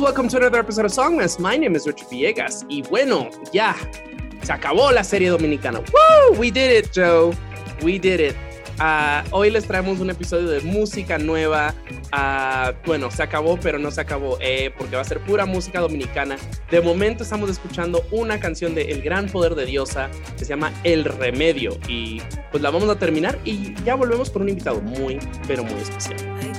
Welcome to another episode of Songmas. My name is Richard Villegas. Y bueno, ya, se acabó la serie dominicana. Woo! We did it, Joe. We did it. Uh, hoy les traemos un episodio de música nueva. Uh, bueno, se acabó, pero no se acabó, eh, porque va a ser pura música dominicana. De momento estamos escuchando una canción de El Gran Poder de Diosa que se llama El Remedio. Y pues la vamos a terminar y ya volvemos con un invitado muy, pero muy especial.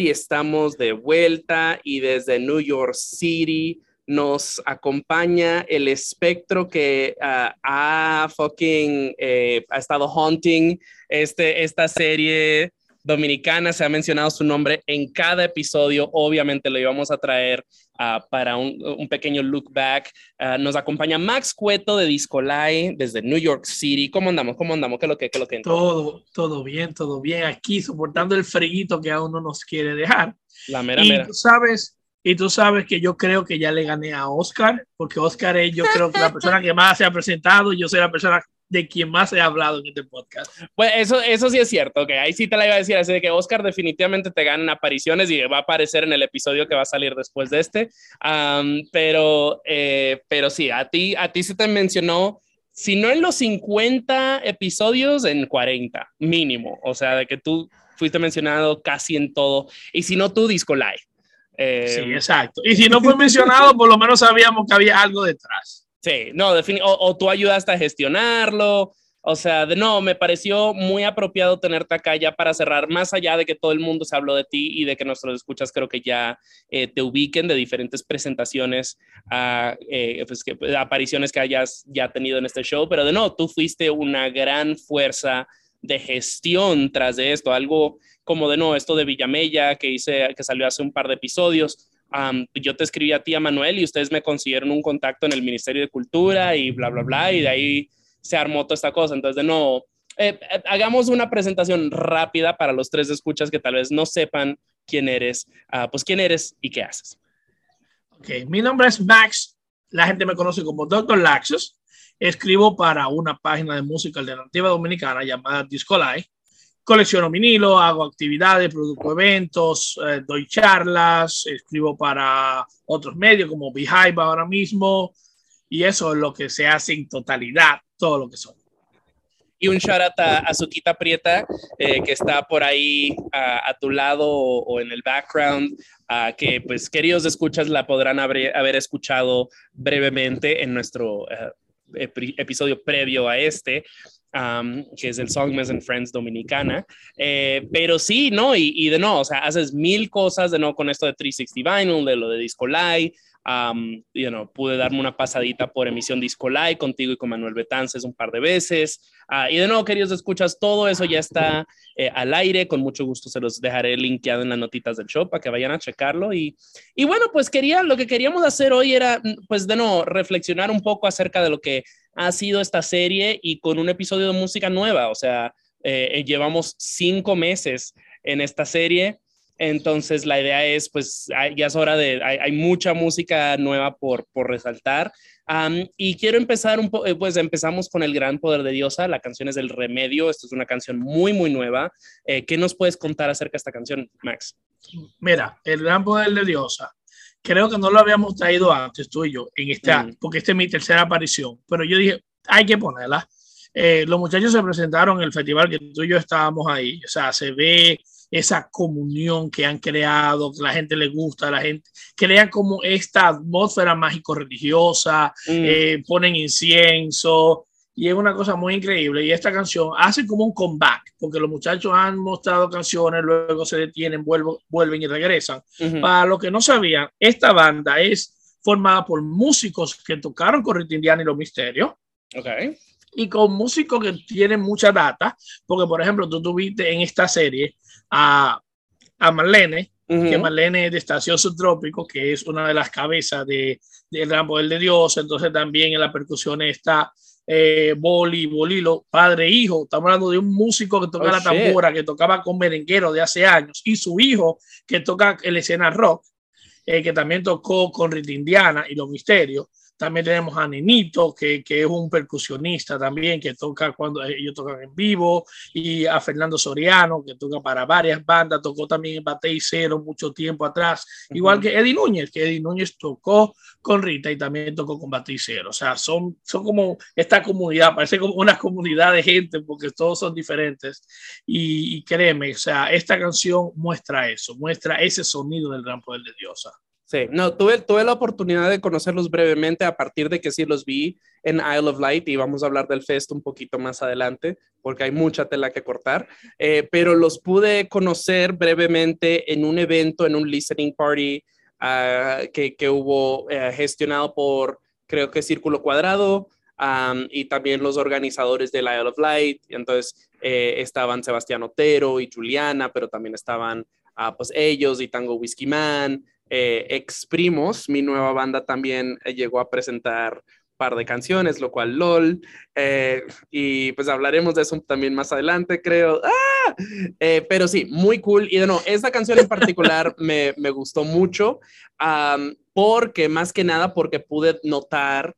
Y estamos de vuelta y desde New York City nos acompaña el espectro que uh, ha fucking eh, ha estado haunting este, esta serie dominicana, se ha mencionado su nombre en cada episodio, obviamente lo íbamos a traer uh, para un, un, pequeño look back. Uh, nos acompaña Max Cueto de Discolai desde New York City. ¿Cómo andamos? ¿Cómo andamos? ¿Qué es lo que, qué es lo que Todo, todo bien, todo bien. Aquí soportando el frío que aún no nos quiere dejar. La mera, y mera. tú sabes, y tú sabes que yo creo que ya le gané a Oscar, porque Oscar es yo creo que la persona que más se ha presentado, yo soy la persona de quien más he hablado en este podcast. Pues eso, eso sí es cierto, que ahí sí te la iba a decir, así de que Oscar definitivamente te gana en apariciones y va a aparecer en el episodio que va a salir después de este, um, pero, eh, pero sí, a ti, a ti se te mencionó, si no en los 50 episodios, en 40 mínimo, o sea, de que tú fuiste mencionado casi en todo, y si no tú, Disco Live. Eh, sí, exacto. Y si no fue mencionado, por lo menos sabíamos que había algo detrás. Sí, no, o, o, tú ayudaste a gestionarlo. O sea, de no, me pareció muy apropiado tenerte acá ya para cerrar, más allá de que todo el mundo se habló de ti y de que nuestros escuchas creo que ya eh, te ubiquen de diferentes presentaciones, eh, pues que, apariciones que hayas ya tenido en este show, pero de no, tú fuiste una gran fuerza de gestión tras de esto, algo como de no, esto de Villamella que hice, que salió hace un par de episodios, Um, yo te escribí a ti, a Manuel, y ustedes me consiguieron un contacto en el Ministerio de Cultura y bla, bla, bla, y de ahí se armó toda esta cosa. Entonces, de no, eh, eh, hagamos una presentación rápida para los tres escuchas que tal vez no sepan quién eres, uh, pues quién eres y qué haces. Ok, mi nombre es Max, la gente me conoce como Dr. Laxus, escribo para una página de música alternativa dominicana llamada Discolai, colecciono vinilo, hago actividades, produzco eventos, eh, doy charlas, escribo para otros medios como Beehive ahora mismo, y eso es lo que se hace en totalidad, todo lo que soy. Y un shout out a Azuquita Prieta, eh, que está por ahí a, a tu lado o, o, en el background, uh, que pues queridos escuchas la podrán haber, haber escuchado brevemente en nuestro uh, episodio previo a este. Um, que es el Songmas and Friends Dominicana. Eh, pero sí, ¿no? Y, de no, o sea, haces mil cosas de no con esto de 360 Vinyl, de lo de Disco Live. Um, you know, pude darme una pasadita por emisión Disco Live contigo y con Manuel Betances un par de veces. Uh, y de nuevo, queridos escuchas, todo eso ya está eh, al aire. Con mucho gusto se los dejaré linkeado en las notitas del show para que vayan a checarlo. Y, y bueno, pues quería, lo que queríamos hacer hoy era, pues de no, reflexionar un poco acerca de lo que ha sido esta serie y con un episodio de música nueva. O sea, eh, llevamos cinco meses en esta serie. Entonces la idea es, pues ya es hora de, hay, hay mucha música nueva por, por resaltar. Um, y quiero empezar un poco, pues empezamos con El Gran Poder de Diosa, la canción es del Remedio, esta es una canción muy, muy nueva. Eh, ¿Qué nos puedes contar acerca de esta canción, Max? Mira, El Gran Poder de Diosa, creo que no lo habíamos traído antes, tú y yo, en este mm. porque esta es mi tercera aparición, pero yo dije, hay que ponerla. Eh, los muchachos se presentaron en el festival que tú y yo estábamos ahí, o sea, se ve esa comunión que han creado, que la gente le gusta, la gente crea como esta atmósfera mágico-religiosa, mm. eh, ponen incienso, y es una cosa muy increíble. Y esta canción hace como un comeback, porque los muchachos han mostrado canciones, luego se detienen, vuelvo, vuelven y regresan. Uh -huh. Para los que no sabían, esta banda es formada por músicos que tocaron con Rita Indiana y los Misterios. Okay. Y con músicos que tienen mucha data, porque por ejemplo, tú tuviste en esta serie a, a Marlene, uh -huh. que Marlene es de Estación Subtrópico, que es una de las cabezas de, del Gran Poder de Dios. Entonces también en la percusión está eh, Boli, Bolilo, padre e hijo. Estamos hablando de un músico que toca oh, la tambora, shit. que tocaba con merenguero de hace años, y su hijo que toca el escena rock, eh, que también tocó con Rita Indiana y Los Misterios. También tenemos a Nenito, que, que, es un percusionista también, que toca cuando ellos tocan en vivo, y a Fernando Soriano, que toca para varias bandas, tocó también en Batey Cero mucho tiempo atrás, uh -huh. igual que Eddie Núñez, que Eddie Núñez tocó con Rita y también tocó con Batey Cero. O sea, son, son como esta comunidad, parece como una comunidad de gente, porque todos son diferentes. Y, y créeme, o sea, esta canción muestra eso, muestra ese sonido del gran poder de Diosa. Sí, no, tuve, tuve la oportunidad de conocerlos brevemente a partir de que sí los vi en Isle of Light y vamos a hablar del fest un poquito más adelante porque hay mucha tela que cortar, eh, pero los pude conocer brevemente en un evento, en un listening party uh, que, que, hubo uh, gestionado por, creo que Círculo Cuadrado y también los organizadores del Isle of Light. Entonces eh, estaban Sebastián Otero y Juliana, pero también estaban uh, pues ellos y Tango Whiskey Man eh, Exprimos, mi nueva banda también eh, llegó a presentar par de canciones, lo cual LOL, eh, y pues hablaremos de eso también más adelante, creo. ¡Ah! Eh, pero sí, muy cool. Y de nuevo, esta canción en particular me, me, gustó mucho, um, porque más que nada, porque pude notar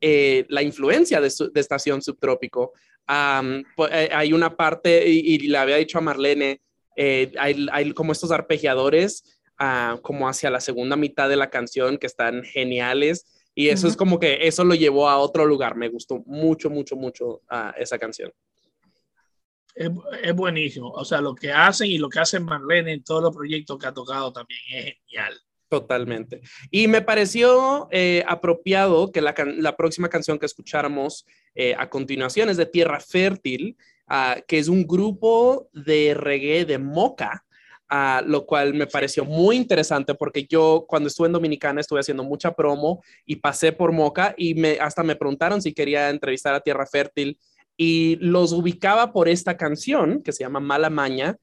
eh, la influencia de, su, de Estación Subtrópico. Um, hay una parte, y, y, le había dicho a Marlene, hay, hay como estos arpegiadores uh, como hacia la segunda mitad de la canción que están geniales y eso uh -huh. es como que eso lo llevó a otro lugar. Me gustó mucho, mucho, mucho uh, esa canción. Es, es, buenísimo. O sea, lo que hacen y lo que hacen Marlene en todos los proyectos que ha tocado también es genial. Totalmente. Y me pareció eh, apropiado que la, la, próxima canción que escucháramos eh, a continuación es de Tierra Fértil, uh, que es un grupo de reggae de Moca, Uh, lo cual me pareció muy interesante porque yo cuando estuve en Dominicana estuve haciendo mucha promo y pasé por Moca y me, hasta me preguntaron si quería entrevistar a Tierra Fértil y los ubicaba por esta canción que se llama Mala Maña,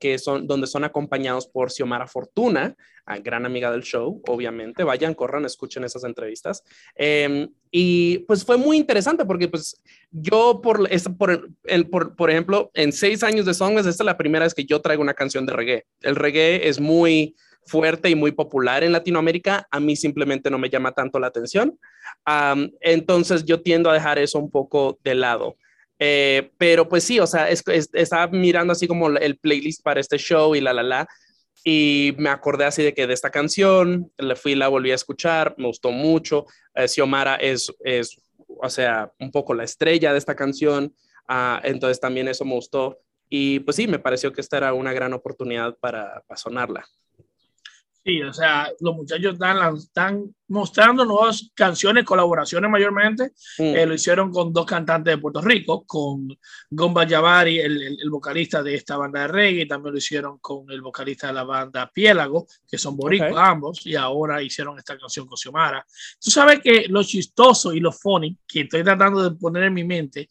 que son donde son acompañados por Xiomara Fortuna, gran amiga del show, obviamente. Vayan, corran, escuchen esas entrevistas. Eh, y pues fue muy interesante porque pues yo por, por, el, por, por ejemplo, en seis años de Songs, esta es la primera vez que yo traigo una canción de reggae. El reggae es muy fuerte y muy popular en Latinoamérica, a mí simplemente no me llama tanto la atención. Entonces yo tiendo a dejar eso un poco de lado. Eh, pero pues sí, o sea, es, es, estaba mirando así como el playlist para este show y la, la, la, y me acordé así de que de esta canción, le fui, la volví a escuchar, me gustó mucho. Eh, Xiomara es, es, o sea, un poco la estrella de esta canción, uh, entonces también eso me gustó. Y pues sí, me pareció que esta era una gran oportunidad para, para sonarla. Sí, o sea, los muchachos están, están mostrando nuevas canciones, colaboraciones mayormente. Mm. Eh, lo hicieron con dos cantantes de Puerto Rico, con Gomba Javari, el, el, el, vocalista de esta banda de reggae, y también lo hicieron con el vocalista de la banda Piélago, que son boricuas okay. ambos, y ahora hicieron esta canción con Xiomara. Tú sabes que lo chistoso y lo funny que estoy tratando de poner en mi mente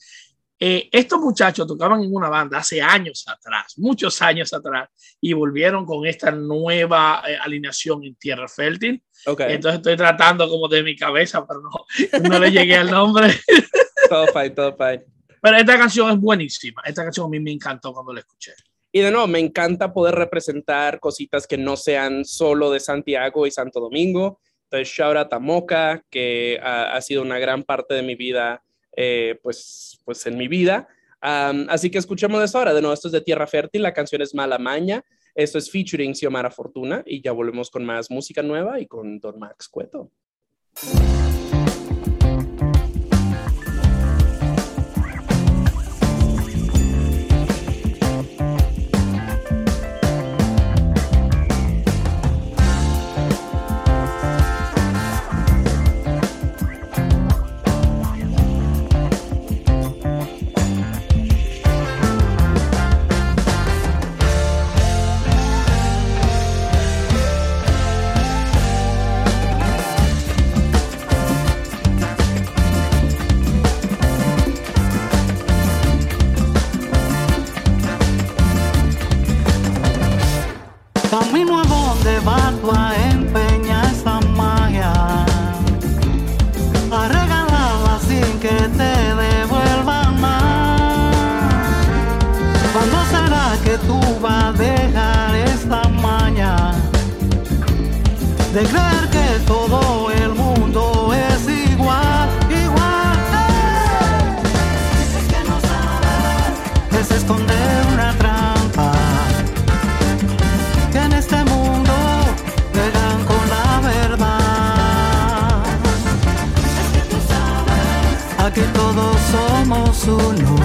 eh, estos muchachos tocaban en una banda hace años atrás, muchos años atrás, y volvieron con esta nueva eh, alineación en Tierra Fértil. Okay. Entonces estoy tratando como de mi cabeza, pero no, no le llegué al nombre. todo fine, todo fine. Pero esta canción es buenísima. Esta canción a mí me encantó cuando la escuché. Y de nuevo, me encanta poder representar cositas que no sean solo de Santiago y Santo Domingo. Entonces, shout out a Moca, que ha, ha sido una gran parte de mi vida eh, pues, pues en mi vida. Así que escuchemos eso ahora. De nuevo, esto es de Tierra Fértil, la canción es Mala Maña. Esto es featuring Xiomara Fortuna y ya volvemos con más música nueva y con Don Max Cueto. De somos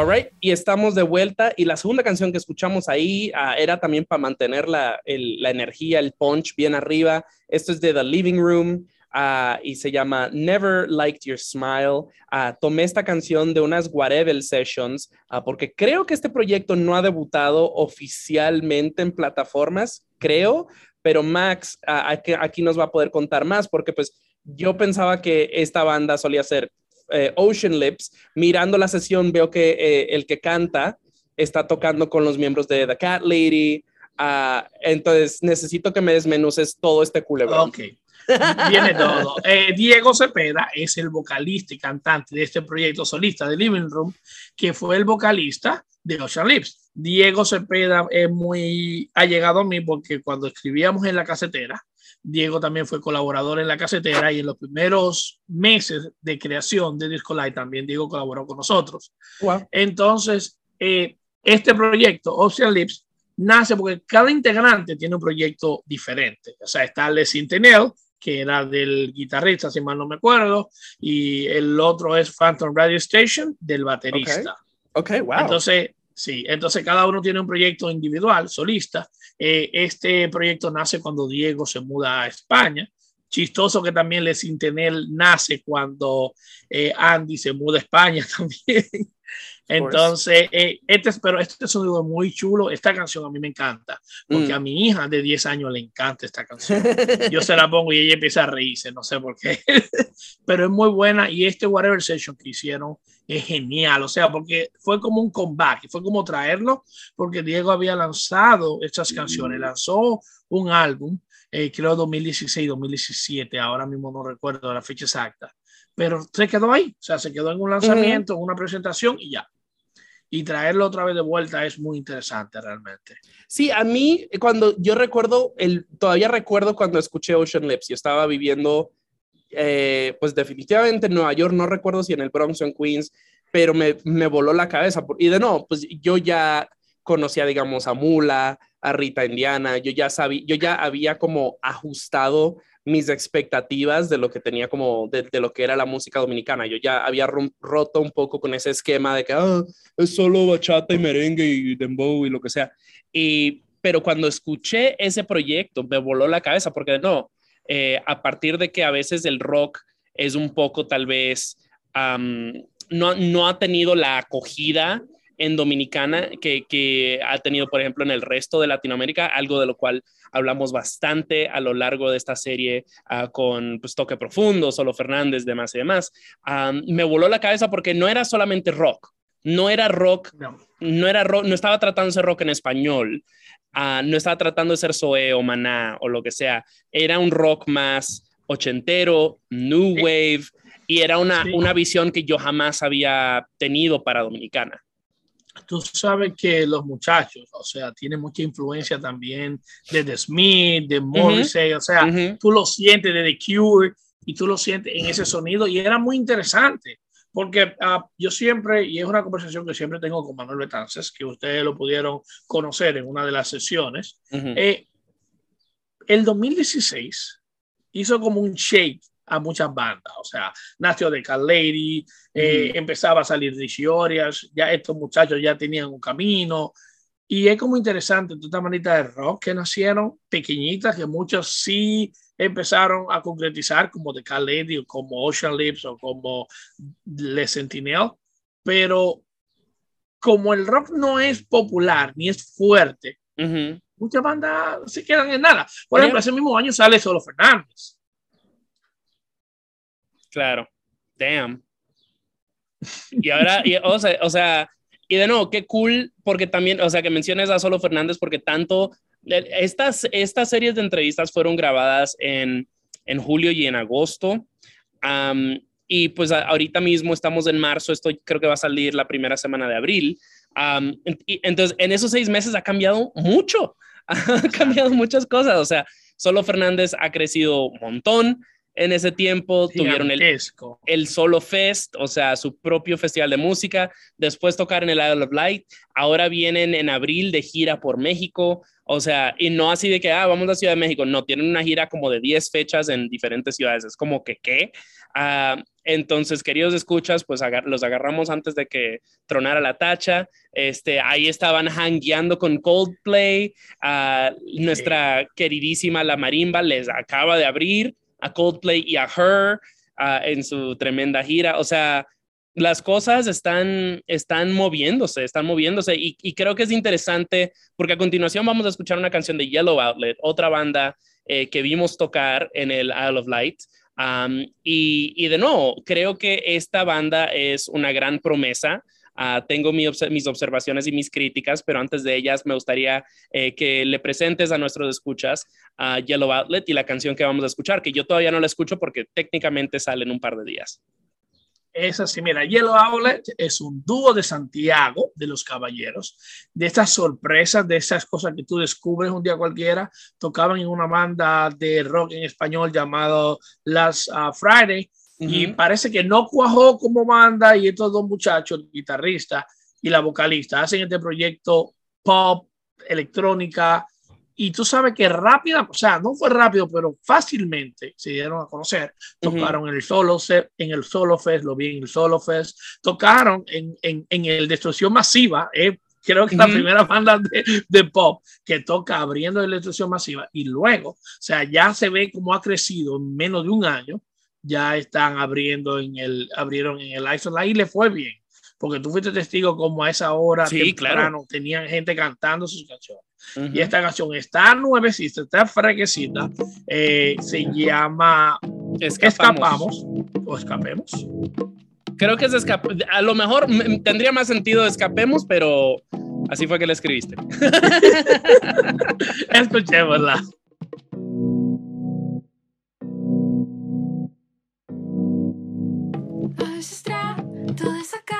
All y estamos de vuelta. Y la segunda canción que escuchamos ahí ah, era también para mantener la, la, energía, el punch bien arriba. Esto es de The Living Room. Ah, y se llama Never Liked Your Smile. Uh, tomé esta canción de unas Whatever Sessions porque creo que este proyecto no ha debutado oficialmente en plataformas, creo, pero Max aquí, aquí, nos va a poder contar más porque pues yo pensaba que esta banda solía ser eh, Ocean Lips, mirando la sesión veo que eh, el que canta está tocando con los miembros de The Cat Lady. Uh, entonces necesito que me desmenuces todo este culebrón. Ok. Viene todo. Eh, Diego Cepeda es el vocalista y cantante de este proyecto solista de Living Room, que fue el vocalista de Ocean Lips. Diego Cepeda es muy allegado a mí porque cuando escribíamos en la casetera, Diego también fue colaborador en la casetera y en los primeros meses de creación de Disco Light también Diego colaboró con nosotros. Entonces, eh, este proyecto, Ocean Lips, nace porque cada integrante tiene un proyecto diferente. O sea, está Les Centennial, que era del guitarrista, si mal no me acuerdo, y el otro es Phantom Radio Station, del baterista. Ok, wow. Entonces, Sí, entonces cada uno tiene un proyecto individual, solista. Eh, este proyecto nace cuando Diego se muda a España. Chistoso que también Les Centennial nace cuando eh, Andy se muda a España también. Entonces, eh, este, pero este sonido muy chulo. Esta canción a mí me encanta, porque mm. a mi hija de 10 años le encanta esta canción. Yo se la pongo y ella empieza a reírse, no sé por qué, pero es muy buena. Y este Whatever Session que hicieron es genial, o sea, porque fue como un comeback, fue como traerlo, porque Diego había lanzado estas canciones, mm. lanzó un álbum, eh, creo 2016, 2017, ahora mismo no recuerdo la fecha exacta, pero se quedó ahí, o sea, se quedó en un lanzamiento, en una presentación y ya. Y traerlo otra vez de vuelta es muy interesante realmente. Sí, a mí cuando yo recuerdo, el, todavía recuerdo cuando escuché Ocean Lips, yo estaba viviendo eh, pues definitivamente en Nueva York, no recuerdo si en el Bronx o en Queens, pero me, me voló la cabeza. Y de no, pues yo ya conocía, digamos, a Mula, a Rita Indiana, yo ya sabía, yo ya había como ajustado mis expectativas de lo que tenía como, de, de, lo que era la música dominicana. Yo ya había roto un poco con ese esquema de que ah, es solo bachata y merengue y dembow y lo que sea. Y, pero cuando escuché ese proyecto, me voló la cabeza porque no, eh, a partir de que a veces el rock es un poco tal vez, no, no ha tenido la acogida en Dominicana que, ha tenido, por ejemplo, en el resto de Latinoamérica, algo de lo cual hablamos bastante a lo largo de esta serie ah, con pues, Toque Profundo, Solo Fernández, demás y demás. me voló la cabeza porque no era solamente rock, no era rock, no. era rock, no estaba tratando de ser rock en español, Ah, no estaba tratando de ser Zoe o Maná o lo que sea, era un rock más ochentero, new wave, y era una, una visión que yo jamás había tenido para Dominicana. Tú sabes que los muchachos, o sea, tienen mucha influencia también de The Smith, de Morrissey, o sea, tú lo sientes de The Cure y tú lo sientes en ese sonido y era muy interesante porque uh, yo siempre, y es una conversación que siempre tengo con Manuel Betances, que ustedes lo pudieron conocer en una de las sesiones, eh, el 2016 hizo como un shake a muchas bandas, o sea, nació de Lady, eh, empezaba a salir de ya estos muchachos ya tenían un camino, y es como interesante, toda esta manita de rock que nacieron, pequeñitas, que muchos sí empezaron a concretizar como The Cat Lady o como Ocean Lips o como Le Sentinel, pero como el rock no es popular ni es fuerte, muchas bandas se quedan en nada. Por ejemplo, ese mismo año sale Solo Fernández. Claro, damn. Y ahora, o, sea, o sea, y de nuevo, qué cool, porque también, o sea, que menciones a Solo Fernández, porque tanto estas, estas series de entrevistas fueron grabadas en, en julio y en agosto. y pues ahorita mismo estamos en marzo, esto creo que va a salir la primera semana de abril. entonces, en esos seis meses ha cambiado mucho, ha cambiado muchas cosas. O sea, solo Fernández ha crecido un montón. En ese tiempo tuvieron el, el Solo Fest, o sea, su propio festival de música. Después tocar en el Isle of Light. Ahora vienen en abril de gira por México. O sea, y no así de que, ah, vamos a Ciudad de México. No, tienen una gira como de 10 fechas en diferentes ciudades. Es como que, ¿qué? Ah, Entonces, queridos escuchas, pues los agarramos antes de que tronara la tacha. Este, ahí estaban hangueando con Coldplay. Uh, nuestra queridísima La Marimba les acaba de abrir a Coldplay y a Her en su tremenda gira. O sea, las cosas están, están moviéndose, están moviéndose y, y, creo que es interesante porque a continuación vamos a escuchar una canción de Yellow Outlet, otra banda eh, que vimos tocar en el Isle of Light. y, y, de nuevo, creo que esta banda es una gran promesa. Uh, tengo mi mis observaciones y mis críticas, pero antes de ellas me gustaría eh, que le presentes a nuestros escuchas a Yellow Outlet y la canción que vamos a escuchar, que yo todavía no la escucho porque técnicamente sale en un par de días. Es así, mira, Yellow Outlet es un dúo de Santiago, de los caballeros, de estas sorpresas, de esas cosas que tú descubres un día cualquiera. Tocaban en una banda de rock en español llamado Last uh, Friday y parece que no cuajó como banda y estos dos muchachos, el guitarrista y la vocalista, hacen este proyecto pop, electrónica, y tú sabes que rápida, o sea, no fue rápido, pero fácilmente se dieron a conocer. Tocaron en el Solo en el Solo Fest, lo vi en el Solo Fest. Tocaron en, en, en el Destrucción Masiva, eh, creo que la primera banda de, de, pop que toca abriendo la Destrucción Masiva. Y luego, o sea, ya se ve cómo ha crecido en menos de un año. Ya están abriendo en el, abrieron en el Isola y le fue bien. Porque tú fuiste testigo como a esa hora sí, claro. tenían gente cantando sus canciones. Y esta canción está nuevecita, está frequecita. Eh, se llama Escapamos. o Escapemos. Creo que es escap A lo mejor tendría más sentido Escapemos, pero así fue que la escribiste. Escuchémosla. A de sacar lo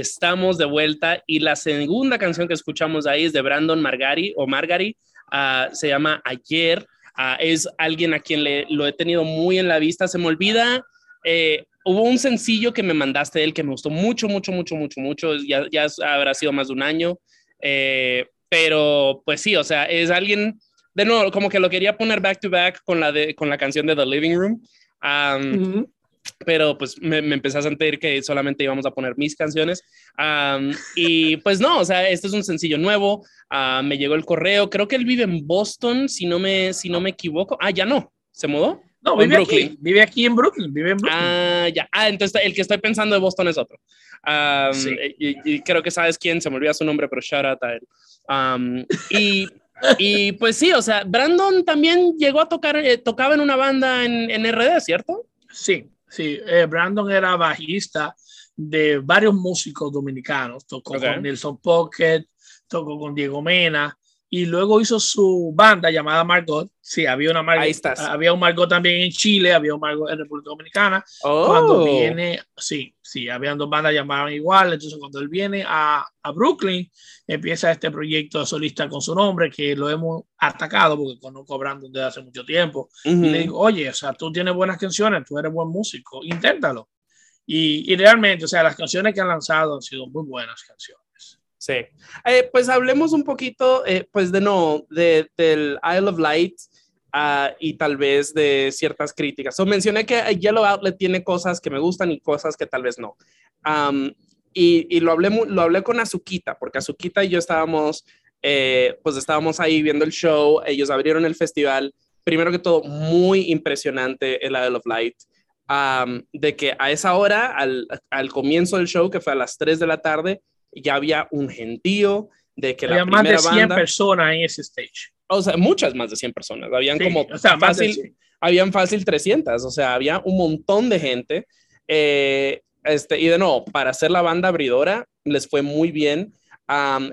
estamos de vuelta. Y la segunda canción que escuchamos ahí es de Brandon Margari o Margari. ah, se llama Ayer. Ah, es alguien a quien le, lo he tenido muy en la vista. Se me olvida. eh, hubo un sencillo que me mandaste de él que me gustó mucho, mucho, mucho, mucho, mucho. Ya, ya habrá sido más de un año. Eh, pero pues sí, o sea, es alguien. De nuevo, como que lo quería poner back to back con la, de, con la canción de The Living Room. Am, Ujú. Pero pues me, me empecé a sentir que solamente íbamos a poner mis canciones. Am, y pues no, o sea, este es un sencillo nuevo. ah, me llegó el correo. Creo que él vive en Boston, si no me, si no me equivoco. Ah, ya no. ¿Se mudó? No, ¿O en vive Brooklyn? aquí, vive aquí en Brooklyn, vive en Brooklyn. Ah, ya. Ah, entonces el que estoy pensando de Boston es otro. Am, Sí. y, y creo que sabes quién, se me olvida su nombre, pero shout out a él. Am, y, y pues sí, o sea, Brandon también llegó a tocar, eh, tocaba en una banda en, en RD, ¿cierto? Sí, sí. eh, Brandon era bajista de varios músicos dominicanos. Tocó con Nelson Pocket, tocó con Diego Mena y luego hizo su banda llamada Margot. Sí, había una Margot. Ahí estás. Había un Margot también en Chile, había un Margot en República Dominicana. Oh. Cuando viene, sí, sí, habían dos bandas llamadas igual. Entonces, cuando él viene a, a Brooklyn, empieza este proyecto solista con su nombre, que lo hemos atacado porque conozco a Brandon desde hace mucho tiempo. Ujú. Y le digo, oye, o sea, tú tienes buenas canciones, tú eres buen músico, inténtalo. Y, y realmente, o sea, las canciones que han lanzado han sido muy buenas canciones. Sí. Eh, pues hablemos un poquito, eh, pues de no, de, del Isle of Light ah, y tal vez de ciertas críticas. So, mencioné que Yellow Outlet tiene cosas que me gustan y cosas que tal vez no. Am, y y lo, hablé, lo hablé con Azuquita, porque Azuquita y yo estábamos, eh, pues estábamos ahí viendo el show, ellos abrieron el festival. Primero que todo, muy impresionante el Isle of Light. Am, de que a esa hora, al, al comienzo del show, que fue a las 3 de la tarde, ya había un gentío de que Había la más de primera 100 banda, personas en ese stage. o sea, muchas más de 100 personas, habían Sí, como o sea, fácil, 100. habían fácil 300, o sea, había un montón de gente. eh, este, y de nuevo, para ser la banda abridora, les fue muy bien.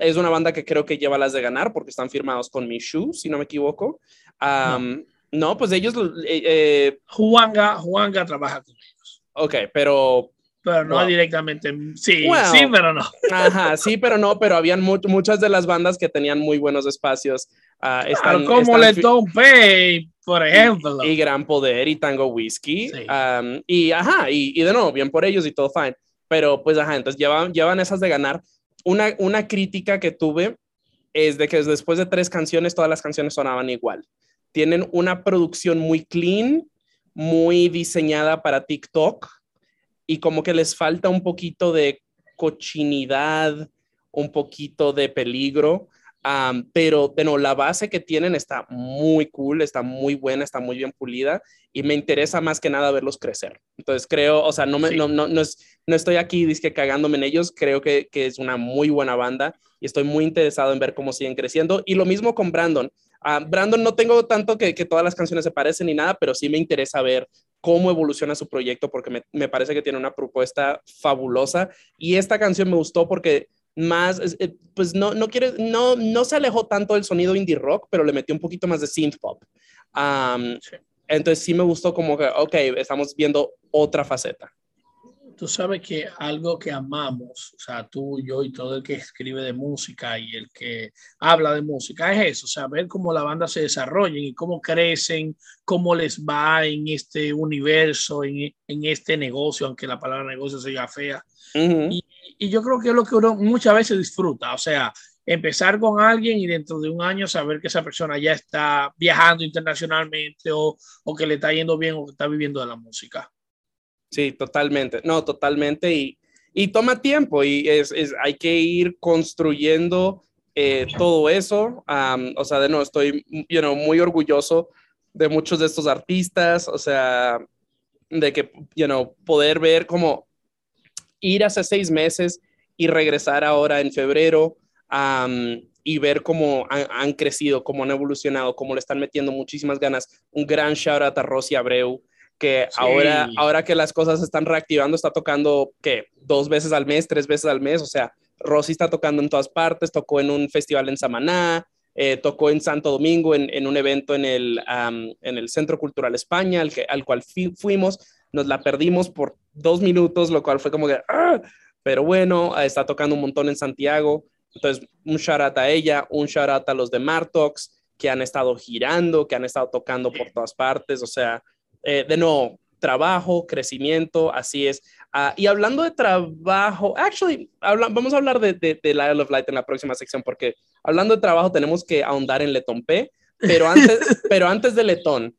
Es una banda que creo que lleva las de ganar porque están firmados con Mishu, si no me equivoco. Am, no. pues ellos, eh, eh, Juanga, Juanga trabaja con ellos, ok, pero pero no Wow. directamente. Sí, sí, pero no. Ajá, sí, pero no, pero habían mu- muchas de las bandas que tenían muy buenos espacios. Claro, están, como están Let fi- Don't Pay, por ejemplo. y, y Gran Poder y Tango Whiskey. Sí. y ajá, y, y de nuevo, bien por ellos y todo fine. Pero pues ajá, entonces llevan, llevan esas de ganar. Una, una crítica que tuve es de que después de tres canciones, todas las canciones sonaban igual. Tienen una producción muy clean, muy diseñada para TikTok y como que les falta un poquito de cochinidad, un poquito de peligro. Pero bueno, la base que tienen está muy cool, está muy buena, está muy bien pulida y me interesa más que nada verlos crecer. Entonces creo, o sea, no, me, Sí. no, no, no, es, no estoy aquí disque cagándome en ellos, creo que, que es una muy buena banda y estoy muy interesado en ver cómo siguen creciendo. Y lo mismo con Brandon. Ah, Brandon no tengo tanto que, que todas las canciones se parecen ni nada, pero sí me interesa ver cómo evoluciona su proyecto porque me, me parece que tiene una propuesta fabulosa y esta canción me gustó porque más, eh, pues no, no quiere, no, no se alejó tanto del sonido indie rock, pero le metió un poquito más de synth pop. Am, Sí. Entonces sí me gustó como que, ok, estamos viendo otra faceta. Tú sabes que algo que amamos, o sea, tú, yo y todo el que escribe de música y el que habla de música es eso, o sea, ver cómo la banda se desarrolla y cómo crecen, cómo les va en este universo, en, en este negocio, aunque la palabra negocio sea fea. Ujú. Y, y yo creo que es lo que uno muchas veces disfruta, o sea, empezar con alguien y dentro de un año saber que esa persona ya está viajando internacionalmente o, o que le está yendo bien o que está viviendo de la música. Sí, totalmente. No, totalmente. Y, y toma tiempo y es, es- hay que ir construyendo eh, todo eso. Am, o sea, de nuevo, estoy you know, muy orgulloso de muchos de estos artistas. O sea, de que, you know, poder ver como ir hace seis meses y regresar ahora en febrero am, y ver cómo han, han crecido, cómo han evolucionado, cómo le están metiendo muchísimas ganas. Un gran shout out a Rosy Abreu, que Sí. ahora, ahora que las cosas se están reactivando, está tocando, ¿qué? Dos veces al mes, tres veces al mes. O sea, Rosy está tocando en todas partes, tocó en un festival en Samaná, eh, tocó en Santo Domingo en, en un evento en el, en el Centro Cultural España, al, que, al cual fuimos. Nos la perdimos por dos minutos, lo cual fue como que, ¡ah! pero bueno, está tocando un montón en Santiago. Entonces, un shout out a ella, un shout out a los de Martox, que han estado girando, que han estado tocando por todas partes. O sea, eh, de nuevo, trabajo, crecimiento, así es. Ah, y hablando de trabajo, actually, habla- vamos a hablar de, de, de Isle of Light en la próxima sección, porque hablando de trabajo tenemos que ahondar en Letón P, pero antes, pero antes de Letón,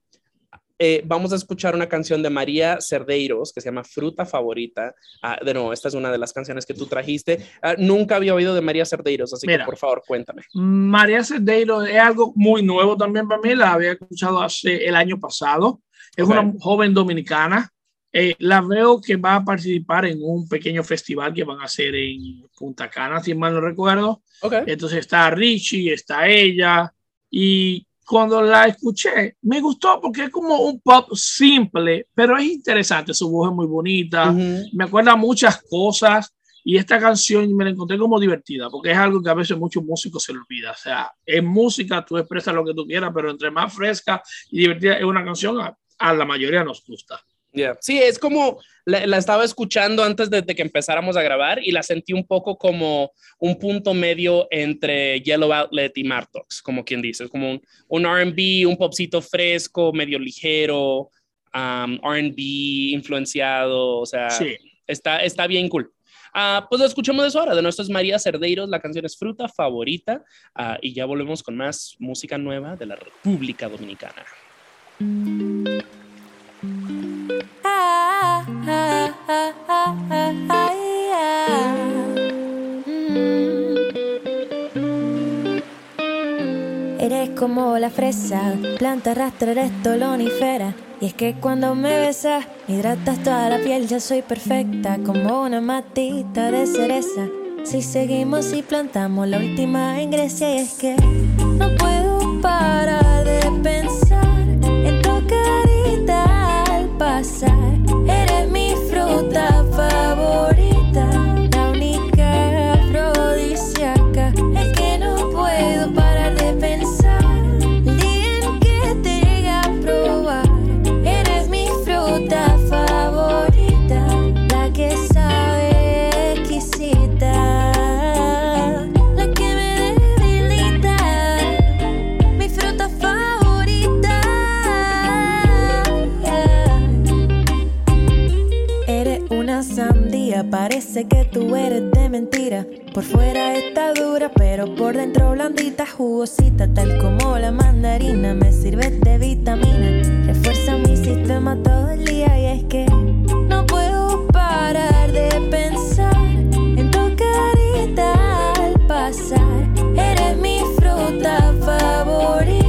eh, vamos a escuchar una canción de María Cerdeiros que se llama Fruta Favorita. Ah, de nuevo, esta es una de las canciones que tú trajiste. Ah, nunca había oído de María Cerdeiros, así Mira. que por favor, cuéntame. María Cerdeiro es algo muy nuevo también para mí, la había escuchado hace el año pasado. Es Ok. una joven dominicana. Eh, la veo que va a participar en un pequeño festival que van a hacer en Punta Cana, si mal no recuerdo. Ok. Entonces está Richie, está ella. Y cuando la escuché, me gustó porque es como un pop simple, pero es interesante. Su voz es muy bonita Ujú. me acuerda muchas cosas y esta canción me la encontré como divertida porque es algo que a veces muchos músicos se le olvida. O sea, en música tú expresas lo que tú quieras, pero entre más fresca y divertida es una canción, a, la mayoría nos gusta. Yeah. Sí, es como la, la estaba escuchando antes de, de que empezáramos a grabar y la sentí un poco como un punto medio entre Yellow Outlet y Martox, como quien dice, es como un, un RB, un popcito fresco, medio ligero, um, RB influenciado, o sea, Sí, está, está bien cool. Ah, pues escuchemos eso ahora. De nuestro es María Cerdeiros, la canción es Fruta Favorita. ah, y ya volvemos con más música nueva de la República Dominicana. Eres como la fresa, planta rastra, eres tolonífera. Y es que cuando me besas, hidratas toda la piel, ya soy perfecta, como una matita de cereza. Si seguimos y plantamos la última en Grecia, y es que no puedo parar Por fuera está dura, pero por dentro blandita, jugosita, tal como la mandarina. Me sirve de vitamina, refuerza mi sistema todo el día. Y es que no puedo parar de pensar en tu carita al pasar. Eres mi fruta favorita,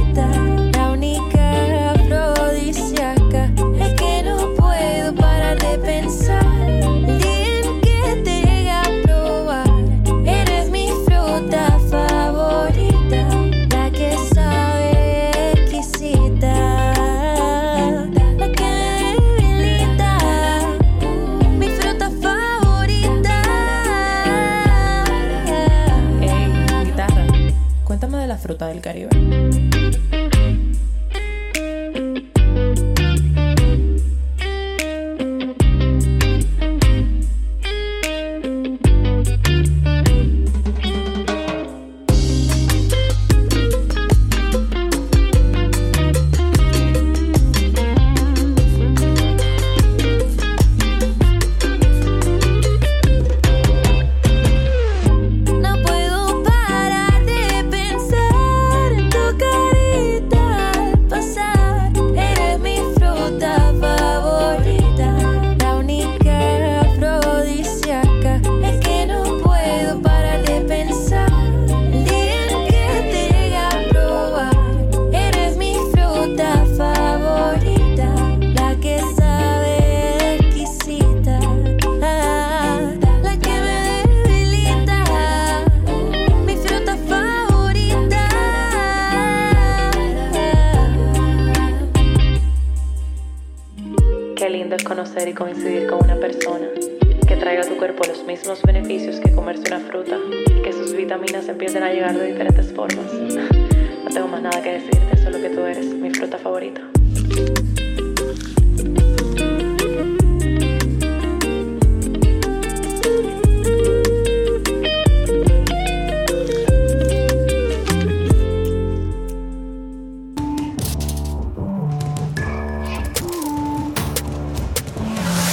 del Caribe.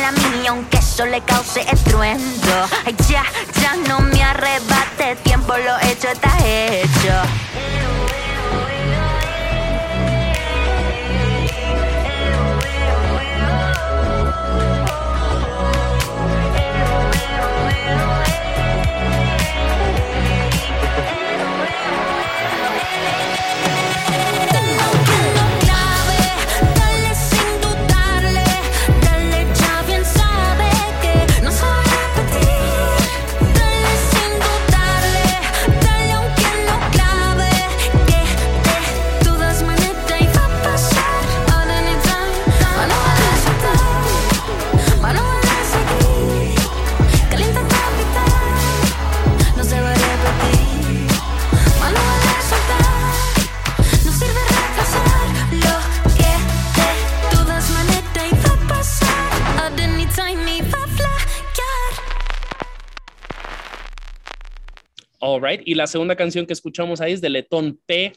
la mía, aunque eso le cause estruendo. Ay, ya, ya no me arrebate tiempo, lo hecho está hecho. All Right. Y la segunda canción que escuchamos ahí es de Letón P,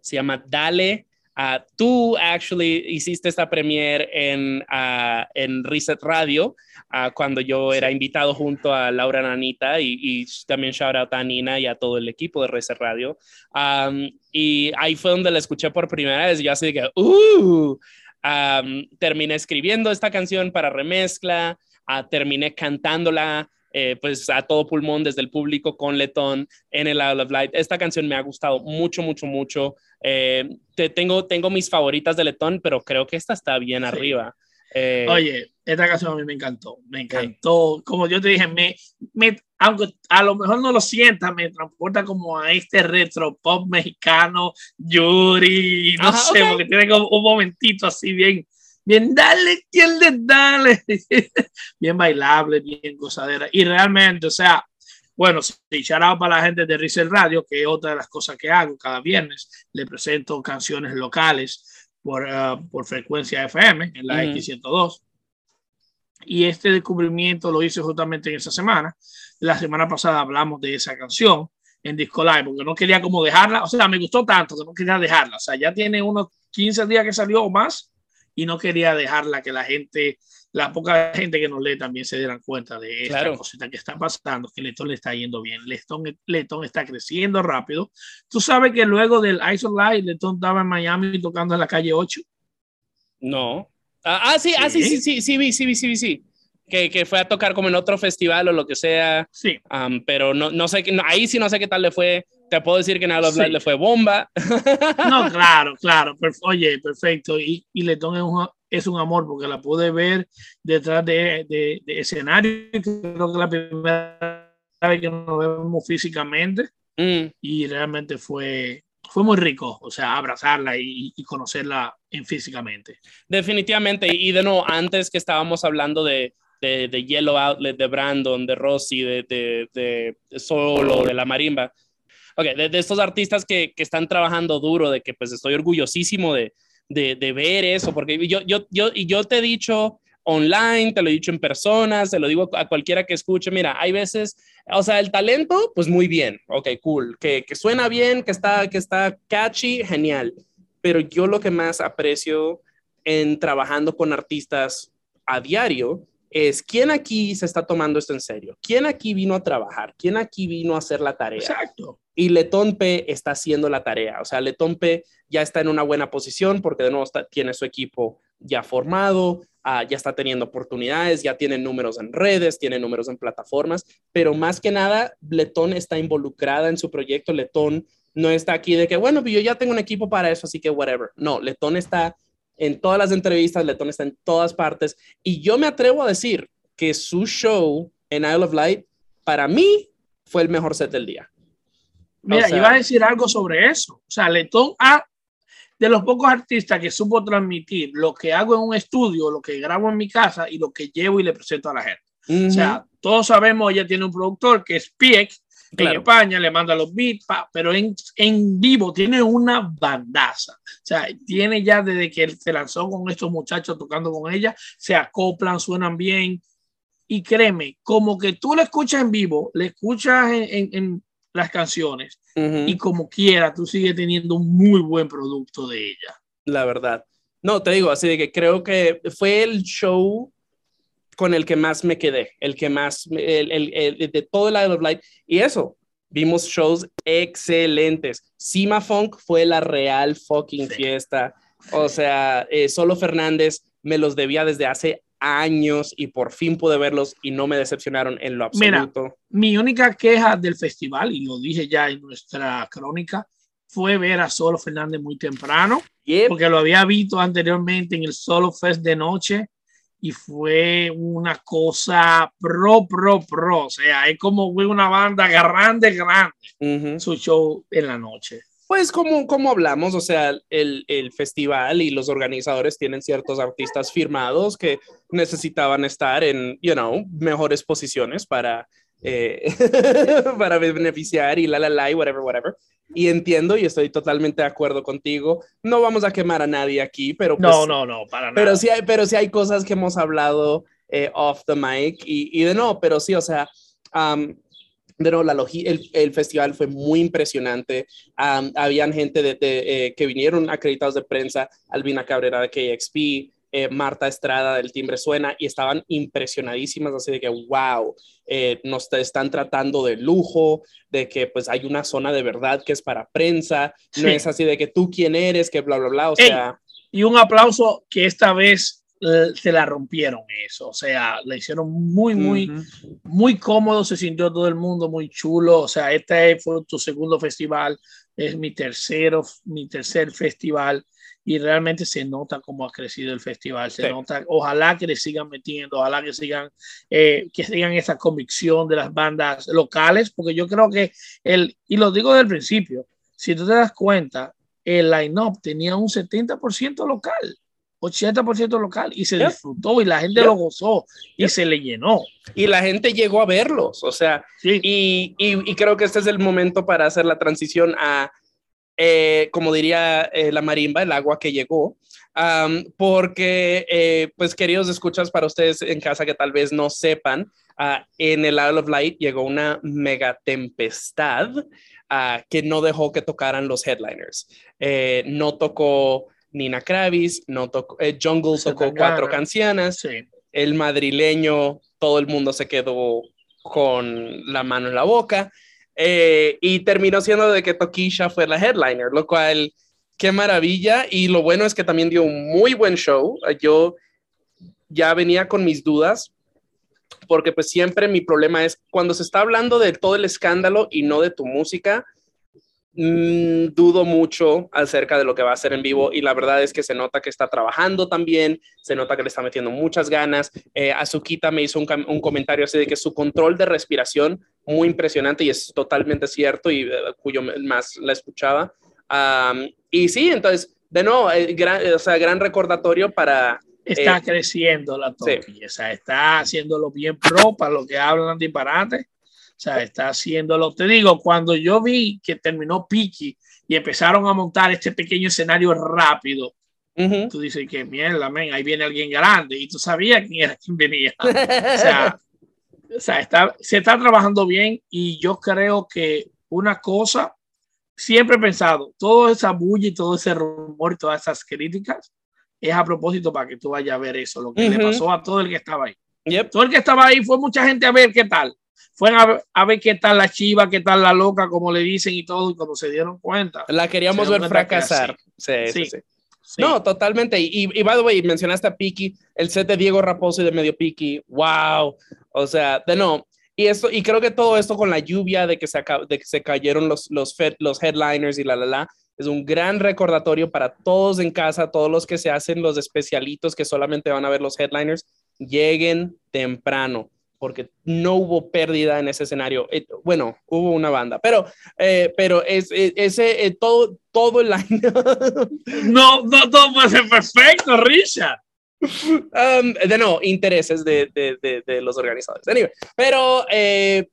se llama Dale. Ah, tú, actually, hiciste esta premiere en, ah, en Reset Radio ah, cuando yo era invitado junto a Laura Nanita y, y también shout out a Nina y a todo el equipo de Reset Radio. Um, y ahí fue donde la escuché por primera vez. Yo así que, ¡uh! Um, terminé escribiendo esta canción para remezcla, terminé cantándola eh, pues a todo pulmón desde el público con Letón en el Isle of Light. Esta canción me ha gustado mucho, mucho, mucho. Eh, te, tengo, tengo mis favoritas de Letón, pero creo que esta está bien Sí. arriba. Eh, Oye, esta canción a mí me encantó, me encantó. Como yo te dije, me, me, aunque a lo mejor no lo sienta, me transporta como a este retro pop mexicano, Yuri, no Ajá, sé, ok. porque tiene como un momentito así bien, bien, dale, tiende, dale, bien bailable, bien gozadera. Y realmente, o sea, bueno, sí, out para la gente de Rizel Radio, que es otra de las cosas que hago cada viernes. Le presento canciones locales por, ah, por frecuencia FM en la Ujú. X102. Y este descubrimiento lo hice justamente en esa semana. La semana pasada hablamos de esa canción en Disco Live, porque no quería como dejarla, o sea, me gustó tanto que no quería dejarla. O sea, ya tiene unos 15 días que salió o más y no quería dejarla que la gente, la poca gente que nos lee también se dieran cuenta de esta Claro. cosita que está pasando, que Letón le está yendo bien. Letón, Letón está creciendo rápido. Tú sabes que luego del Ice Live, Letón estaba en Miami tocando en la calle 8. No. Ah, ah, sí, ah, sí, sí, sí, sí, vi, sí, vi, sí, vi, sí. Que, que fue a tocar como en otro festival o lo que sea, Sí, um, pero no, no sé, no, ahí sí no sé qué tal le fue. Te puedo decir que en of Sí. Le fue bomba. No, claro, claro. oye, perfecto. Y, y Letón es un, es un amor porque la pude ver detrás de, de, de escenario. Creo que la primera vez que nos vemos físicamente Mm, y realmente fue, fue muy rico. O sea, abrazarla y, y conocerla en físicamente. definitivamente. Y de nuevo, antes que estábamos hablando de, de, de Yellow Outlet, de Brandon, de Rossi, de, de, de Solo, de la marimba. Ok, de, estos artistas que, que están trabajando duro, de que pues estoy orgullosísimo de, de, ver eso, porque yo, yo, yo, y yo te he dicho online, te lo he dicho en personas, te lo digo a cualquiera que escuche, mira, hay veces, o sea, el talento, pues muy bien, ok, cool, que, que suena bien, que está, que está catchy, genial, pero yo lo que más aprecio en trabajando con artistas a diario es quién aquí se está tomando esto en serio, quién aquí vino a trabajar, quién aquí vino a hacer la tarea. Exacto. Y Letón P está haciendo la tarea. O sea, Letón P ya está en una buena posición porque de nuevo tiene su equipo ya formado, ah, ya está teniendo oportunidades, ya tiene números en redes, tiene números en plataformas, pero más que nada, Letón está involucrada en su proyecto. Letón no está aquí de que, bueno, pues yo ya tengo un equipo para eso, así que whatever. No, Letón está en todas las entrevistas, Letón está en todas partes. Y yo me atrevo a decir que su show en Isle of Light, para mí, fue el mejor set del día. Mira, O sea- iba a decir algo sobre eso. O sea, Letón ha, de los pocos artistas que supo transmitir lo que hago en un estudio, lo que grabo en mi casa y lo que llevo y le presento a la gente. O sea, todos sabemos, ella tiene un productor que es Pieck en Claro. España, le manda los beats, pero en, en vivo tiene una bandaza. O sea, tiene ya desde que él se lanzó con estos muchachos tocando con ella, se acoplan, suenan bien. Y créeme, como que tú la escuchas en vivo, le escuchas en, en- en las canciones Ujú, y como quiera, tú sigues teniendo un muy buen producto de ella. la verdad. No, te digo, así de que creo que fue el show con el que más me quedé, el que más, el, el- el- de todo el Isle of Light. Y eso, vimos shows excelentes. Sima Funk fue la real fucking Sí. fiesta. O sea, eh, Solo Fernández me los debía desde hace años y por fin pude verlos y no me decepcionaron en lo Mira, absoluto. Mi única queja del festival, y lo dije ya en nuestra crónica, fue ver a Solo Fernández muy temprano, Yep. porque lo había visto anteriormente en el Solo Fest de noche y fue una cosa pro, pro, pro. O sea, es como una banda grande, grande Ujú. su show en la noche. Pues como, como hablamos, o sea, el, el festival y los organizadores tienen ciertos artistas firmados que necesitaban estar en, you know, mejores posiciones para, eh, para beneficiar y la, la, la, y whatever, whatever. Y entiendo y estoy totalmente de acuerdo contigo. No vamos a quemar a nadie aquí, pero pues, No, no, no, para nada. pero sí hay, pero sí hay cosas que hemos hablado eh, off the mic y, y de no, pero sí, o sea, um, pero la logi- el, el festival fue muy impresionante. Am, habían gente de, de, eh, que vinieron acreditados de prensa, Albina Cabrera de KXP, eh, Marta Estrada del Timbre Suena, y estaban impresionadísimas, así de que, wow, eh, nos te están tratando de lujo, de que pues hay una zona de verdad que es para prensa, no Sí. es así de que tú quién eres, que bla, bla, bla, o Ey. sea, Y un aplauso que esta vez se la rompieron eso, o sea, le hicieron muy, muy, muy cómodo, se sintió todo el mundo muy chulo, o sea, este fue tu segundo festival, es mi tercero, mi tercer festival y realmente se nota cómo ha crecido el festival, se Sí. nota, ojalá que le sigan metiendo, ojalá que sigan, eh, que sigan esa convicción de las bandas locales, porque yo creo que el, y lo digo desde el principio, si tú te das cuenta, el line-up tenía un 70% local. 80% local y se disfrutó y la gente lo gozó y se le llenó. y la gente llegó a verlos, o sea. Y, y- y creo que este es el momento para hacer la transición a, eh, como diría eh, la marimba, el agua que llegó. Porque, eh, pues, queridos escuchas, para ustedes en casa que tal vez no sepan, ah, en el Isle of Light llegó una mega tempestad ah, que no dejó que tocaran los headliners. No tocó Nina Kravis, no tocó, eh, Jungle tocó Zetangana. cuatro canciones Sí. el madrileño, todo el mundo se quedó con la mano en la boca. eh, y terminó siendo de que Tokisha fue la headliner, lo cual, qué maravilla. Y lo bueno es que también dio un muy buen show. Yo ya venía con mis dudas, porque pues siempre mi problema es cuando se está hablando de todo el escándalo y no de tu música, mm, dudo mucho acerca de lo que va a hacer en vivo y la verdad es que se nota que está trabajando también, se nota que le está metiendo muchas ganas. Eh, Azuquita me hizo un, un comentario así de que su control de respiración muy impresionante y es totalmente cierto y eh, cuyo más la escuchaba. Am, y sí, entonces, de nuevo, eh, gran, o sea, gran recordatorio para... Está Eh, creciendo la sí. Toki, o sea, está haciéndolo bien pro para los que hablan disparate. O sea, está haciéndolo. Te digo, cuando yo vi que terminó Piki y empezaron a montar este pequeño escenario rápido, Ujú. tú dices que mierda, men, ahí viene alguien grande y tú sabías quién era quien venía. O sea, o sea, está, se está trabajando bien y yo creo que una cosa, siempre he pensado, toda esa bulla y todo ese rumor y todas esas críticas es a propósito para que tú vayas a ver eso, lo que le Ujú. pasó a todo el que estaba ahí. Yep. Todo el que estaba ahí fue mucha gente a ver qué tal. Fueron a ver, a ver qué tal la chiva, qué tal la loca, como le dicen y todo, y cuando se dieron cuenta. La queríamos ver que fracasar. Sí, sí, Sí. sí. sí. No, totalmente. Y, y by the way, mencionaste a Piki, el set de Diego Raposo y de Medio Piki. Wow. O sea, de no. Y, esto, y creo que todo esto con la lluvia de que se, de que se cayeron los, los, fed- los headliners y la, la, la, es un gran recordatorio para todos en casa, todos los que se hacen los especialitos que solamente van a ver los headliners, lleguen temprano, porque no hubo pérdida en ese escenario. Eh, bueno, hubo una banda, pero, eh, pero es, es- ese, eh, todo, todo el año. No, no todo puede ser perfecto, Richard. Um, de no, intereses de, de, de, de los organizadores. Anyway, pero eh,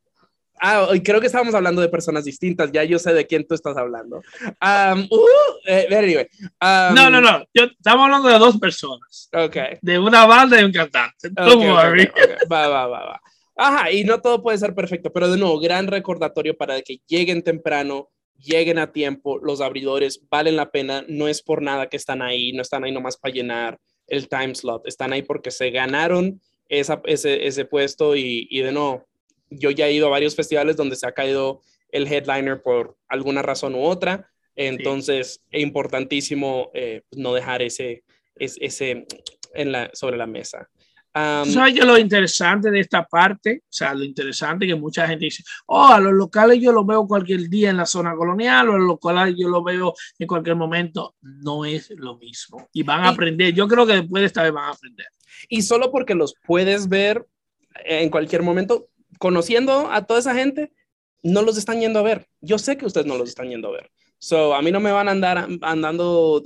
ah, creo que estábamos hablando de personas distintas. Ya yo sé de quién tú estás hablando. Um, uh, eh, anyway, um, No, no, no. Yo, estamos hablando de dos personas. Ok. De una banda y un cantante. Don't ok, worry. ok, ok. Va, va, va, va. Ajá, y no todo puede ser perfecto, pero de nuevo, gran recordatorio para que lleguen temprano, lleguen a tiempo, los abridores valen la pena, no es por nada que están ahí, no están ahí nomás para llenar el time slot, están ahí porque se ganaron esa, ese, ese puesto y, y de nuevo, yo ya he ido a varios festivales donde se ha caído el headliner por alguna razón u otra, entonces es importantísimo eh, no dejar ese, ese, ese en la, sobre la mesa. Um, sabes lo interesante de esta parte, o sea, lo interesante que mucha gente dice, oh, a los locales yo los veo cualquier día en la zona colonial, o a los locales yo los veo en cualquier momento, no es lo mismo. Y van a Y- aprender, yo creo que después de esta vez van a aprender. y solo porque los puedes ver en cualquier momento, conociendo a toda esa gente, no los están yendo a ver. Yo sé que ustedes no los están yendo a ver. So, a mí no me van a andar andando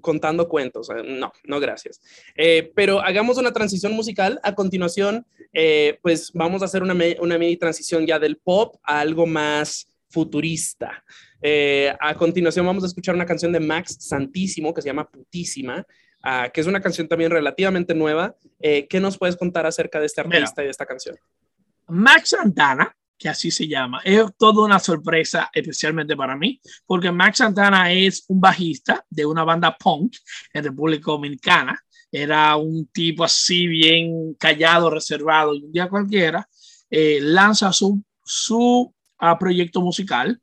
contando cuentos. eh, No, no, gracias. Eh, pero hagamos una transición musical. A continuación, eh, pues vamos a hacer una, una mini transición ya del pop a algo más futurista. Eh, a continuación vamos a escuchar una canción de Max Santísimo que se llama Putísima, ah, que es una canción también relativamente nueva. ¿Qué nos puedes contar acerca de este Mira. artista y de esta canción? Max Santana, que así se llama. Es toda una sorpresa, especialmente para mí, porque Max Santana es un bajista de una banda punk en República Dominicana. Era un tipo así bien callado, reservado, y un día cualquiera eh, lanza su, su ah, proyecto musical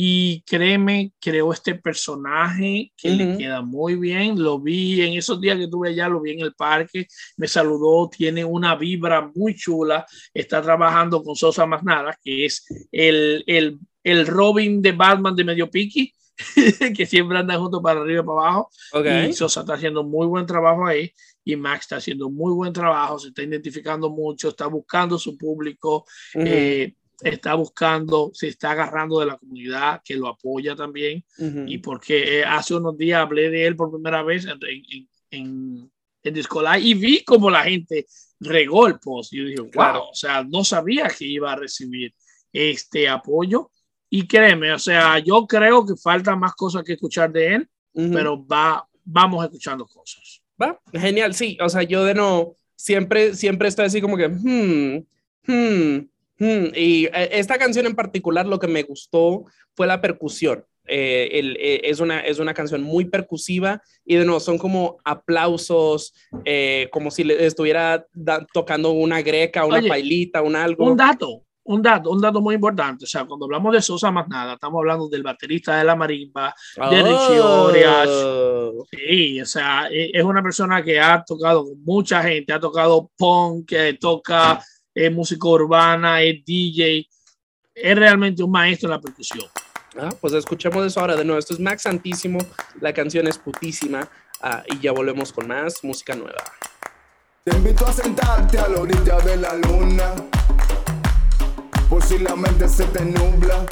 y créeme, creó este personaje que le Ujú. queda muy bien. Lo vi en esos días que estuve allá, lo vi en el parque, me saludó, tiene una vibra muy chula. Está trabajando con Sosa Más Nada, que es el, el, el Robin de Batman de Medio Piqui, que siempre anda junto para arriba y para abajo. Ok. Y Sosa está haciendo muy buen trabajo ahí. Y Max está haciendo muy buen trabajo, se está identificando mucho, está buscando su público, eh, está buscando, se está agarrando de la comunidad que lo apoya también. Y porque eh, hace unos días hablé de él por primera vez en, en, en, en y vi como la gente regó el post. Yo dije, wow, Claro. o sea, no sabía que iba a recibir este apoyo. Y créeme, o sea, yo creo que falta más cosas que escuchar de él, pero va, vamos escuchando cosas. Va, genial, sí, o sea, yo de no, siempre, siempre estoy así como que, hmm, hmm, hmm, y eh, esta canción en particular lo que me gustó fue la percusión. Eh, el- eh, es, una, es una canción muy percusiva y de nuevo son como aplausos, eh, como si le estuviera da- tocando una greca, una Oye, pailita, un algo. Un dato, un dato, un dato muy importante. O sea, cuando hablamos de Sosa más nada, estamos hablando del baterista de la marimba, de Richie Orias. Oh. Sí, o sea, e- es una persona que ha tocado con mucha gente, ha tocado punk, que toca eh, música urbana, es DJ, es realmente un maestro en la percusión. Ah, pues escuchemos eso ahora de nuevo. Esto es Max Santísimo, la canción es putísima ah, y ya volvemos con más música nueva. Te invito a sentarte a la orilla de la luna. Por si la mente se te nubla.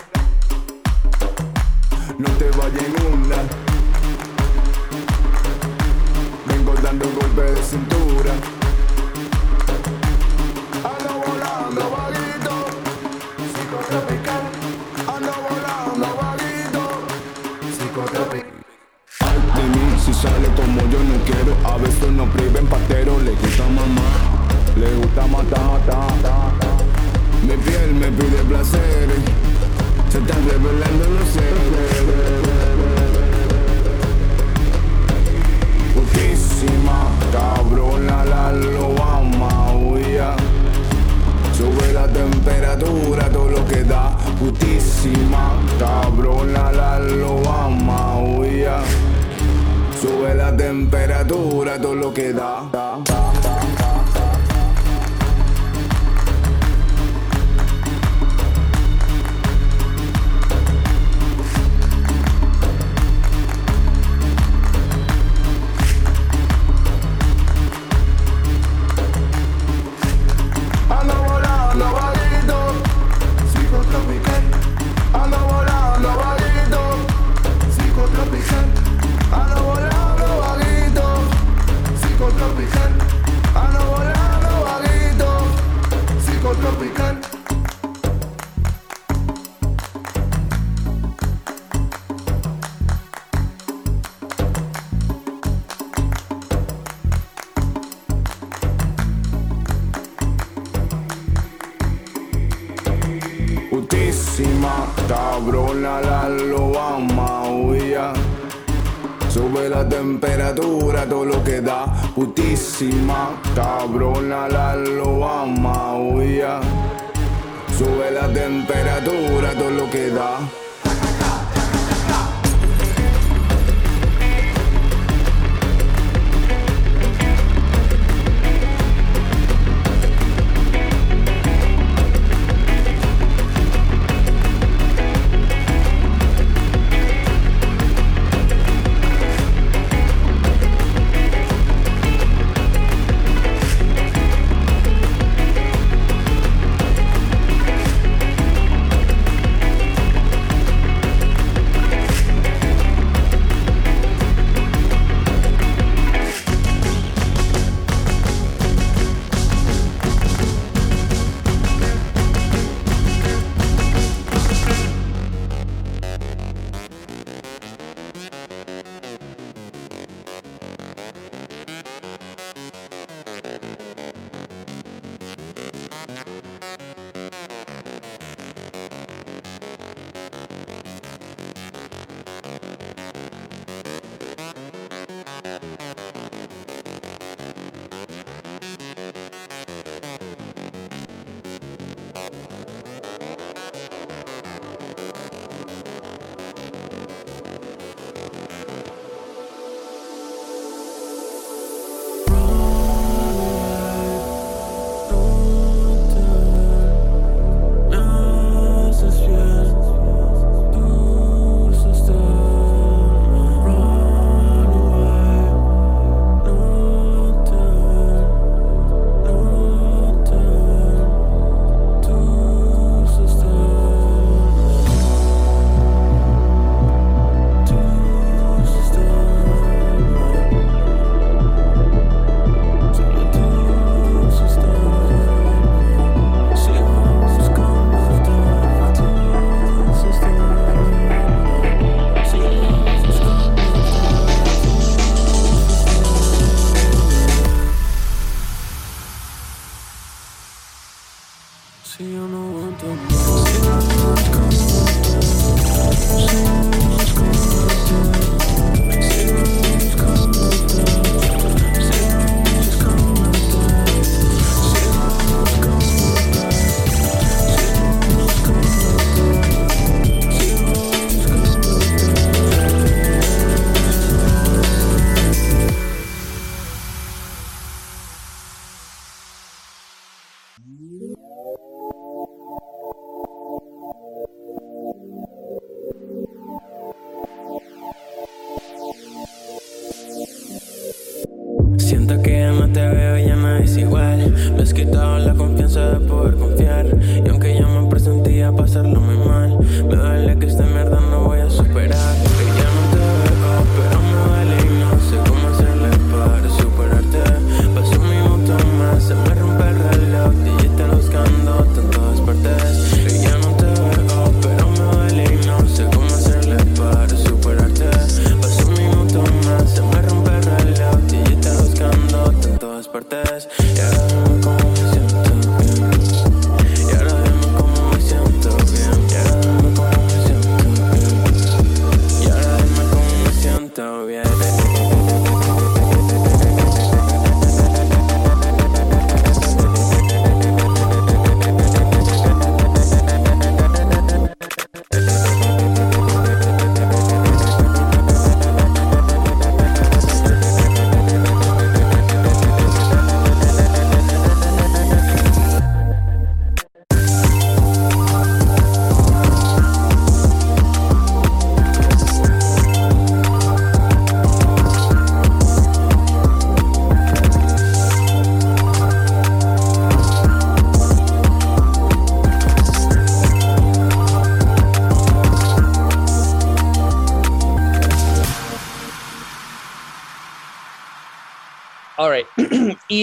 No te vayas en una. Vengo dando golpes de cintura. Quiero. A veces no priven patero, le gusta mamá Le gusta matar, ta, ta, ta. Mi piel me pide placeres Se están revelando los seres Putísima, cabrona, la lo ama, huya Sube la temperatura, todo lo que da. Putísima, cabrona, la lo ama, huya Sube la temperatura, todo lo que da. Putísima, cabrona, la lo ama, huya. Sube la temperatura, todo lo que da.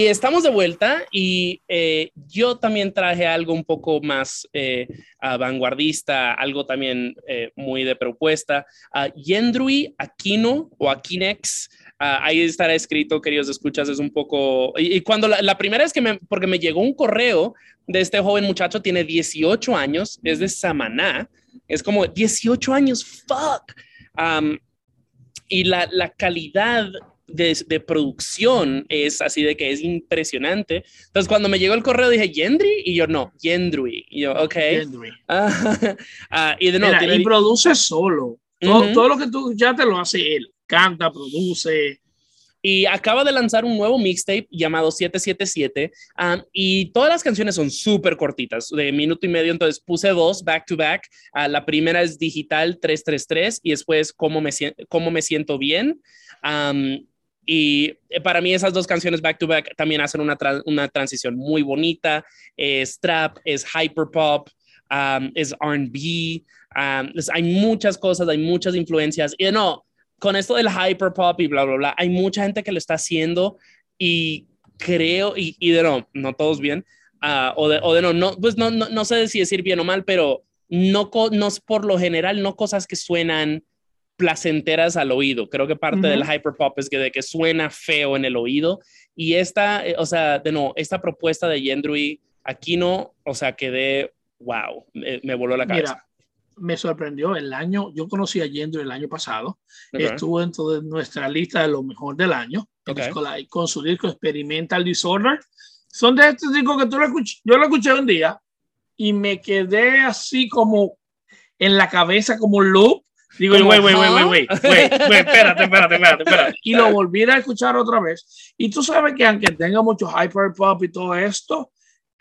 Estamos de vuelta y eh, yo también traje algo un poco más eh, ah, vanguardista, algo también eh, muy de propuesta. Uh, Yendrui Aquino o Aquinex, ah, ahí estará escrito, queridos escuchas, es un poco... Y, y cuando la, la primera vez que me... Porque me llegó un correo de este joven muchacho, tiene 18 años, es de Samaná, es como 18 años, fuck. Um, y la, la calidad de, de, producción es así de que es impresionante. Entonces, cuando me llegó el correo dije, ¿Yendri? Y yo, no, Yendrui. Y yo, ok. Yendri. Ah, y de nuevo, Mira, tiene- y produce solo. Todo, Ujú. todo lo que tú ya te lo hace él. Canta, produce. Y acaba de lanzar un nuevo mixtape llamado 777 um, y todas las canciones son súper cortitas, de minuto y medio, entonces puse dos back to back. Ah, la primera es Digital 333 y después Cómo me, cómo me siento bien. Um, y eh, para mí esas dos canciones back to back también hacen una, tra- una transición muy bonita. Es trap, es hyperpop, um, es RB, um, hay muchas cosas, hay muchas influencias. Y no, con esto del hyperpop y bla, bla, bla, hay mucha gente que lo está haciendo y creo, y, y de no, no todos bien, ah, o, de, o de no, no, pues no, no, no sé si decir bien o mal, pero no, no por lo general, no cosas que suenan placenteras al oído. Creo que parte Ujú. del hyperpop es que, de que suena feo en el oído. Y esta, eh, o sea, de no, esta propuesta de Yendrui Aquino, o sea, quedé, wow, me, me voló la cabeza. Mira, me sorprendió el año. Yo conocí a Yendro el año pasado. Ok. Estuvo dentro de nuestra lista de lo mejor del año. el Ok. disco Live, con su disco Experimental Disorder. Son de estos discos que tú lo escuch- yo lo escuché un día y me quedé así como en la cabeza como loop. Digo, güey, güey, güey, güey, güey, espérate, espérate, espérate, espérate. Y lo volví a escuchar otra vez. Y tú sabes que aunque tenga mucho hyperpop y todo esto,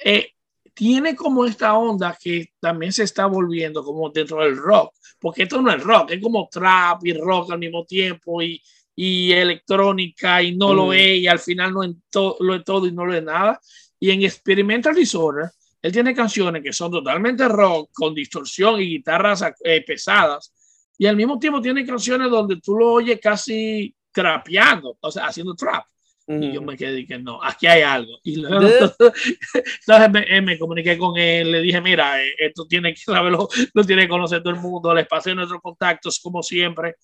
eh, tiene como esta onda que también se está volviendo como dentro del rock, porque esto no es rock, es como trap y rock al mismo tiempo y, y electrónica y no lo Mm. es y al final no to- lo es todo y no lo es nada. Y en Experimental Disorder, él tiene canciones que son totalmente rock, con distorsión y guitarras eh, pesadas, y al mismo tiempo tiene canciones donde tú lo oyes casi trapeando, o sea, haciendo trap. Y yo me quedé que no, aquí hay algo. Y luego, entonces me, eh, me comuniqué con él, le dije, mira, eh, esto tiene que saberlo, lo tiene que conocer todo el mundo, les pasé nuestros contactos como siempre.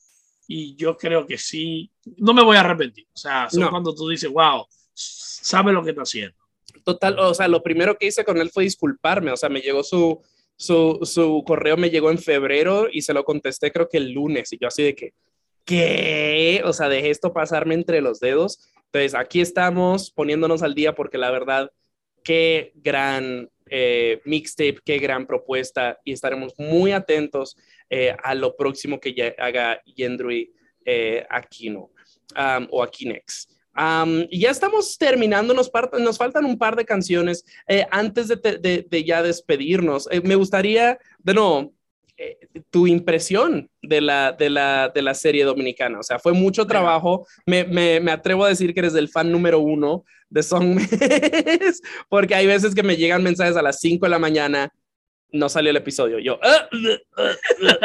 Y yo creo que sí, no me voy a arrepentir. O sea, son No. cuando tú dices, wow, sabe lo que está haciendo. Total, o sea, lo primero que hice con él fue disculparme, o sea, me llegó su, su, su correo, me llegó en febrero y se lo contesté creo que el lunes y yo así de que, ¿qué? O sea, dejé esto pasarme entre los dedos. Entonces, aquí estamos poniéndonos al día porque la verdad, qué gran eh, mixtape, qué gran propuesta y estaremos muy atentos eh, a lo próximo que ya haga Yendrui eh, Aquino um, o Aquinex. Um, y ya estamos terminando, nos, nos faltan un par de canciones. Eh, antes de, de- de ya despedirnos, eh, me gustaría, de nuevo, eh, tu impresión de la, de, la, de la serie dominicana. O sea, fue mucho trabajo. Me, me, me atrevo a decir que eres el fan número uno de Songmes, porque hay veces que me llegan mensajes a las 5 de la mañana, no salió el episodio. Yo, "Ah, ah,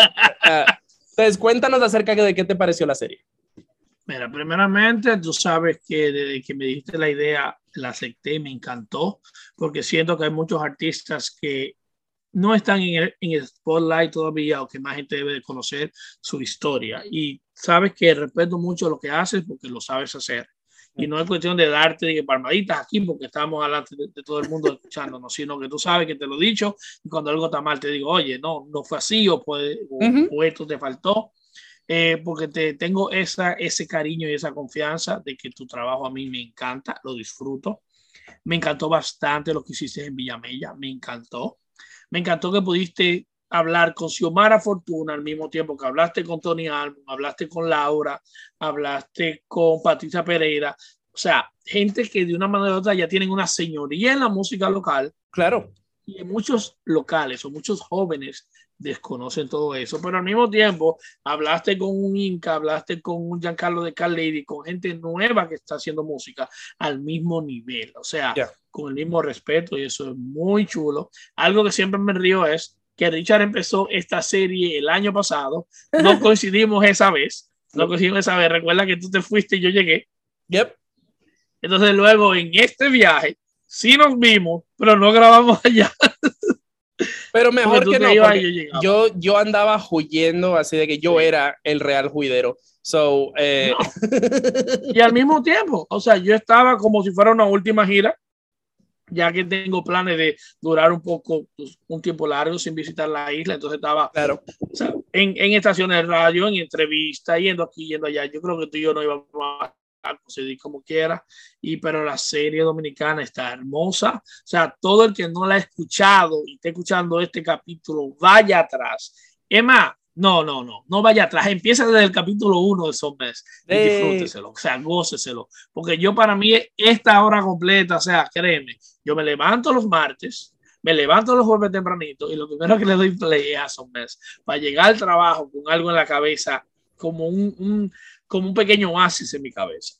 ah, ah". entonces cuéntanos acerca de qué te pareció la serie. Mira, primeramente, tú sabes que desde que me dijiste la idea, la acepté y me encantó, porque siento que hay muchos artistas que no están en el, en el spotlight todavía o que más gente debe de conocer su historia. Y sabes que respeto mucho lo que haces porque lo sabes hacer. Y no es cuestión de darte de palmaditas aquí porque estamos delante de, de todo el mundo escuchándonos, sino que tú sabes que te lo he dicho y cuando algo está mal te digo, oye, no, no fue así o, puede, o, Ujú. o esto te faltó eh, porque te tengo esa, ese cariño y esa confianza de que tu trabajo a mí me encanta, lo disfruto. Me encantó bastante lo que hiciste en Villamella, me encantó. Me encantó que pudiste hablar con Xiomara Fortuna al mismo tiempo que hablaste con Tony Almo, hablaste con Laura, hablaste con Patricia Pereira. O sea, gente que de una manera u otra ya tienen una señoría en la música local Claro. y en muchos locales o muchos jóvenes desconocen todo eso, pero al mismo tiempo hablaste con un Inca, hablaste con un Giancarlo de Carlady, con gente nueva que está haciendo música al mismo nivel, o sea, Ya. con el mismo respeto y eso es muy chulo. Algo que siempre me río es que Richard empezó esta serie el año pasado, no coincidimos esa vez, no coincidimos esa vez, recuerda que tú te fuiste y yo llegué, Yep. entonces luego en este viaje sí nos vimos, pero no grabamos allá. Pero mejor que no, y yo yo, yo andaba huyendo así de que yo Sí. era el real juidero. So, eh, y al mismo tiempo, o sea, yo estaba como si fuera una última gira, ya que tengo planes de durar un poco, pues, un tiempo largo sin visitar la isla, entonces estaba claro. o sea, en, en estaciones de radio, en entrevistas, yendo aquí, yendo allá. Yo creo que tú y yo no íbamos a a conseguir como quiera, y pero la serie dominicana está hermosa. O sea, todo el que no la ha escuchado y esté escuchando este capítulo, vaya atrás. Emma, no, no, no, no vaya atrás. Empieza desde el capítulo 1 de Zombies y Eh. disfrúteselo, o sea, góceselo. Porque yo, para mí, esta hora completa, o sea, créeme, yo me levanto los martes, me levanto los jueves tempranito y lo primero que le doy play es a Zombies para llegar al trabajo con algo en la cabeza, como un, un- como un pequeño oasis en mi cabeza.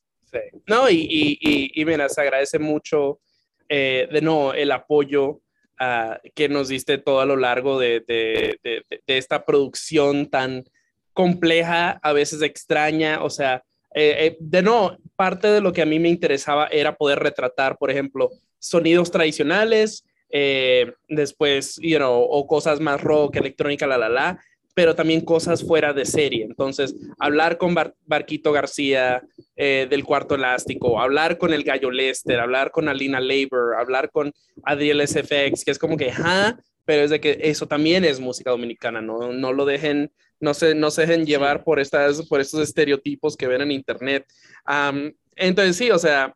No, y, y, y, y mira, se agradece mucho eh, de no el apoyo ah, que nos diste todo a lo largo de, de, de, esta producción tan compleja, a veces extraña, o sea, eh, eh, de no, parte de lo que a mí me interesaba era poder retratar, por ejemplo, sonidos tradicionales, después, you know, o cosas más rock, electrónica, la, la, la, pero también cosas fuera de serie. Entonces, hablar con Bar- Barquito García eh, del Cuarto Elástico, hablar con el Gallo Lester, hablar con Alina Labor, hablar con Adriel SFX, que es como que, ja, pero es de que eso también es música dominicana, no, no lo dejen, no se, no se dejen llevar por, estas, por estos estereotipos que ven en internet. Am, entonces, sí, o sea,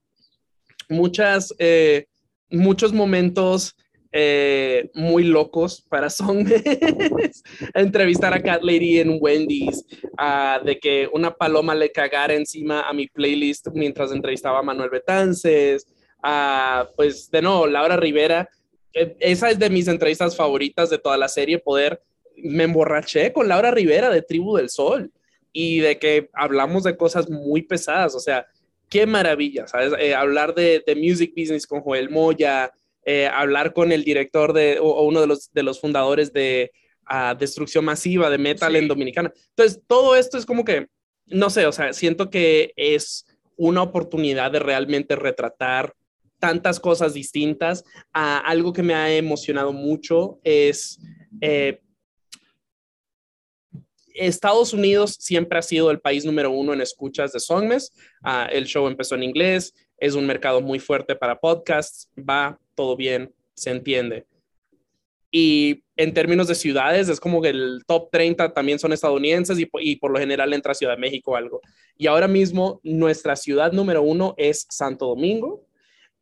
muchas, eh, muchos momentos eh, muy locos para Songmes. Entrevistar a Cat Lady en Wendy's, ah, de que una paloma le cagara encima a mi playlist mientras entrevistaba a Manuel Betances. ah, pues de nuevo, Laura Rivera. esa es de mis entrevistas favoritas de toda la serie, poder, me emborraché con Laura Rivera de Tribu del Sol y de que hablamos de cosas muy pesadas, o sea, qué maravilla, ¿sabes? Eh, hablar de, de music business con Joel Moya, eh, hablar con el director de, o, o uno de los, de los fundadores de ah, Destrucción Masiva de Metal Sí. en Dominicana. Entonces, todo esto es como que, no sé, o sea, siento que es una oportunidad de realmente retratar tantas cosas distintas. Ah, algo que me ha emocionado mucho es... eh, Estados Unidos siempre ha sido el país número uno en escuchas de Songmes. Ah, el show empezó en inglés, es un mercado muy fuerte para podcasts, va todo bien, se entiende. Y en términos de ciudades, es como que el top 30 también son estadounidenses y, po- y por lo general entra Ciudad de México o algo. Y ahora mismo nuestra ciudad número uno es Santo Domingo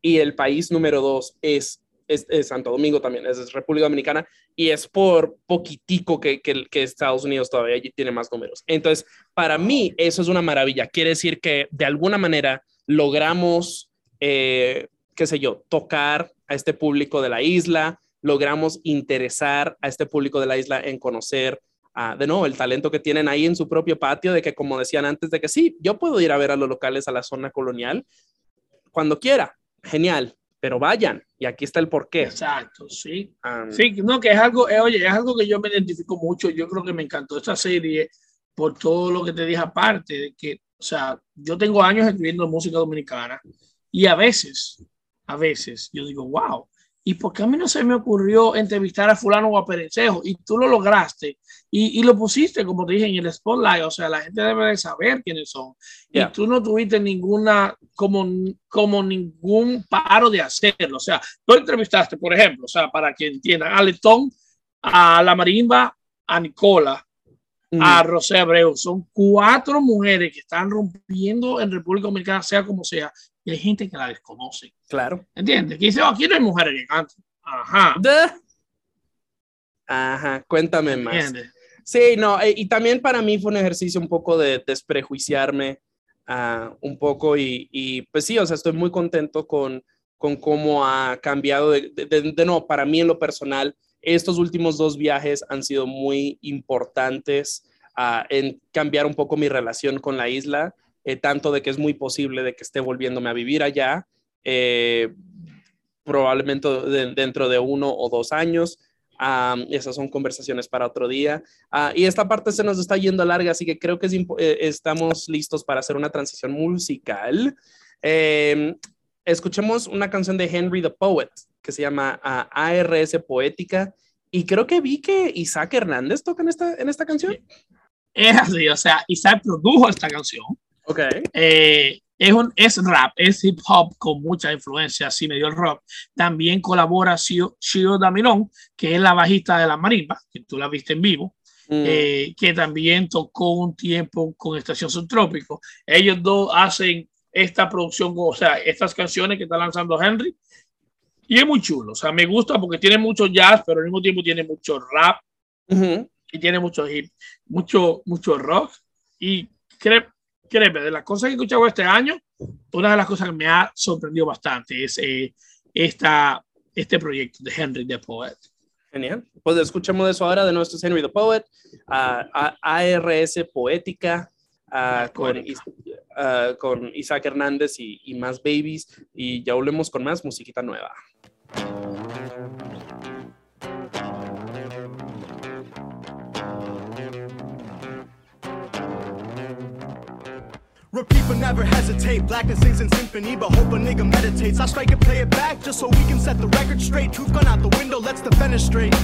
y el país número dos es, es, Santo Domingo también, es República Dominicana y es por poquitico que, que, que Estados Unidos todavía tiene más números. Entonces, para mí eso es una maravilla. Quiere decir que de alguna manera logramos, eh, qué sé yo, tocar a este público de la isla, logramos interesar a este público de la isla en conocer ah, de nuevo, el talento que tienen ahí en su propio patio, de que como decían antes, de que sí, yo puedo ir a ver a los locales a la zona colonial cuando quiera, genial, pero vayan, y aquí está el porqué. Exacto, sí. Um, Sí, no, que es algo, eh, oye, es algo que yo me identifico mucho. Yo creo que me encantó esta serie por todo lo que te dije aparte, de que, o sea, yo tengo años escribiendo música dominicana y a veces, a veces, yo digo, wow, ¿y por qué a mí no se me ocurrió entrevistar a fulano o a Perencejo? Y tú lo lograste y, y lo pusiste, como te dije, en el spotlight, o sea, la gente debe de saber quiénes son. Yeah. Y tú no tuviste ninguna, como, como ningún paro de hacerlo. O sea, tú entrevistaste, por ejemplo, o sea, para que entiendan, a Letón, a la marimba, a Nicola, a Rosé Abreu. Son cuatro mujeres que están rompiendo en República Dominicana, sea como sea, y hay gente que la desconoce. claro. ¿Entiendes? Que dice, oh, aquí no hay mujeres que cantan. Ajá. De- Ajá, cuéntame más. ¿Entiendes? Sí, no, eh, y también para mí fue un ejercicio un poco de desprejuiciarme ah, un poco y, y, pues sí, o sea, estoy muy contento con, con cómo ha cambiado, de, de, de- de nuevo, para mí en lo personal, estos últimos dos viajes han sido muy importantes ah, en cambiar un poco mi relación con la isla, eh, tanto de que es muy posible de que esté volviéndome a vivir allá, eh, probablemente de- dentro de uno o dos años. Am, esas son conversaciones para otro día. Ah, y esta parte se nos está yendo larga, así que creo que eh, estamos listos para hacer una transición musical. Escuchemos una canción de Henry the Poet que se llama ah, ARS Poética. Y creo que vi que Isaac Hernández toca en esta, en esta canción. Es así, o sea, Isaac produjo esta canción. Ok. Eh, es, un, es rap, es hip hop con mucha influencia, así medio el rock. También colabora Shio, Shio Damirón, que es la bajista de la marimba, que tú la viste en vivo, Mm, eh, que también tocó un tiempo con Estación Subtrópico. Ellos dos hacen esta producción, o sea, estas canciones que está lanzando Henry. Y es muy chulo, o sea, me gusta porque tiene mucho jazz, pero al mismo tiempo tiene mucho rap ujú. y tiene mucho hip, mucho, mucho rock. Y cre- créeme, de las cosas que he escuchado este año, una de las cosas que me ha sorprendido bastante es eh, esta, este proyecto de Henry the Poet. Genial. Pues escuchemos eso ahora de nuestro Henry the Poet, ah, a- ARS Poética, ah, con, ah, con Isaac Hernández y, y más babies. Y ya volvemos con más musiquita nueva. Repeat but never hesitate. Blackness sings in symphony, but hope a nigga meditates. I strike and play it back just so we can set the record straight. Truth gone out the window, let's defenestrate.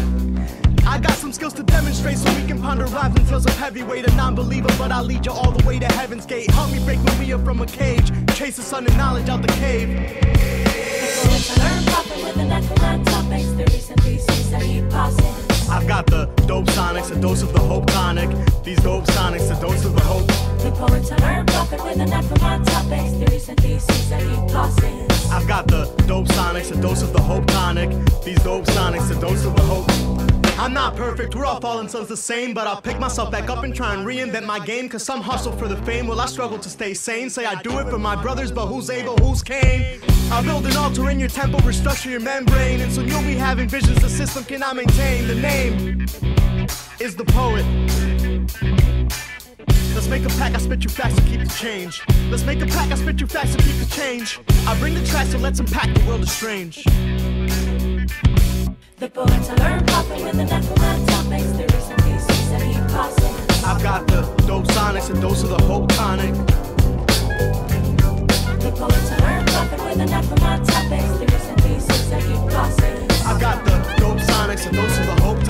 I got some skills to demonstrate so we can ponder and tales of heavyweight. A non-believer, but I'll lead you all the way to heaven's gate. Help me break Maria from a cage. Chase the sun and knowledge out the cave. Learn profit with an economic topics. The recent theses that keep passing. I've got the dope sonics, a dose of the hope tonic. These dope sonics, a dose of the hope. The poets learn profit with an economic topics. The recent theses that keep passing. I've got the dope sonics, a dose of the hope tonic. These dope sonics, a dose of the hope. I'm not perfect, we're all fallen sons the same, but I'll pick myself back up and try and reinvent my game. Cause some hustle for the fame, while I struggle to stay sane. Say I do it for my brothers, but who's able, who's Cain? I'll build an altar in your temple, restructure your membrane, and soon you'll be having visions the system cannot maintain. The name is the poet. Let's make a pack, I spit you facts to keep the change. Let's make a pack, I spit you facts to keep the change. I bring the tracks, so let's unpack the world is strange. The poets I learn popping with anathema topics. There is some pieces that he posits. I've got the dope sonics, a dose of the whole tonic. The poets I learn popping with anathema topics. There is some pieces that he posits. I've got the dope sonics, a dose of the whole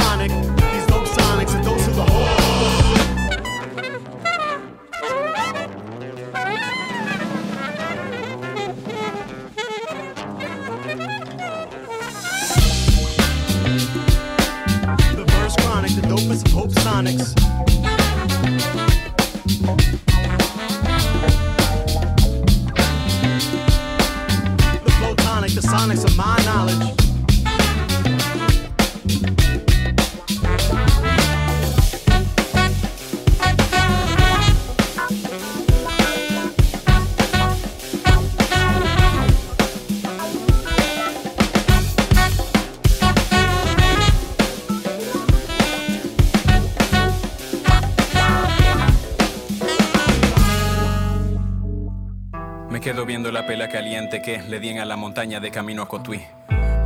caliente que le dien a la montaña de camino a Cotuí.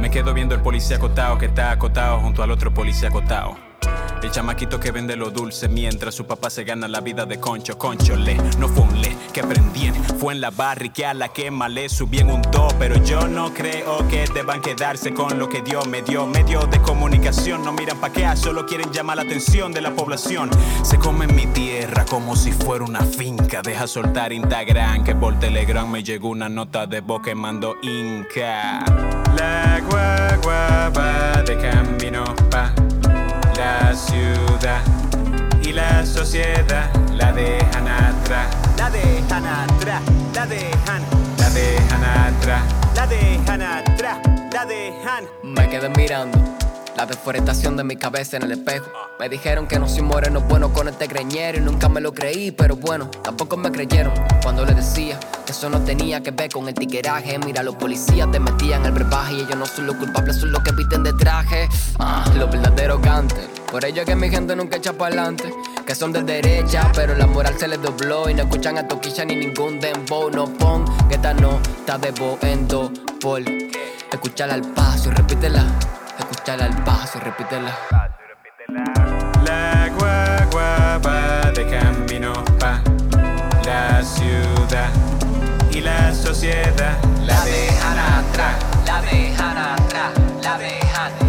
Me quedo viendo el policía acotado que está acotado junto al otro policía acotado. El chamaquito que vende lo dulce mientras su papá se gana la vida de concho, concho le. No fue un le que aprendí, fue en la barri que a la quema le subí en un do. Pero yo no creo que deban quedarse con lo que Dios me dio. Medios de comunicación no miran pa' qué, solo quieren llamar la atención de la población. Se come mi tierra como si fuera una finca. Deja soltar Instagram que por Telegram me llegó una nota de voz que mando Inca. La guagua va de camino pa' ciudad y la sociedad la dejan atrás, la dejan atrás, la dejan, la dejan atrás, la dejan atrás, la dejan. Me quedé mirando la deforestación de mi cabeza en el espejo. Me dijeron que no soy moreno bueno con este greñero y nunca me lo creí, pero bueno, tampoco me creyeron cuando les decía que eso no tenía que ver con el tiqueraje. Mira, los policías te metían el brebaje y ellos no son los culpables, son los que visten de traje. Ah, los verdaderos gantes. Por ello es que mi gente nunca echa para adelante. Que son de derecha, pero la moral se les dobló. Y no escuchan a Toquilla ni ningún dembow. No pon que esta nota de voz en do por escucharla al paso y repítela. Escucharla al paso repítela. La guagua va de camino pa' la ciudad y la sociedad la dejan atrás, La dejan atrás, la dejan, la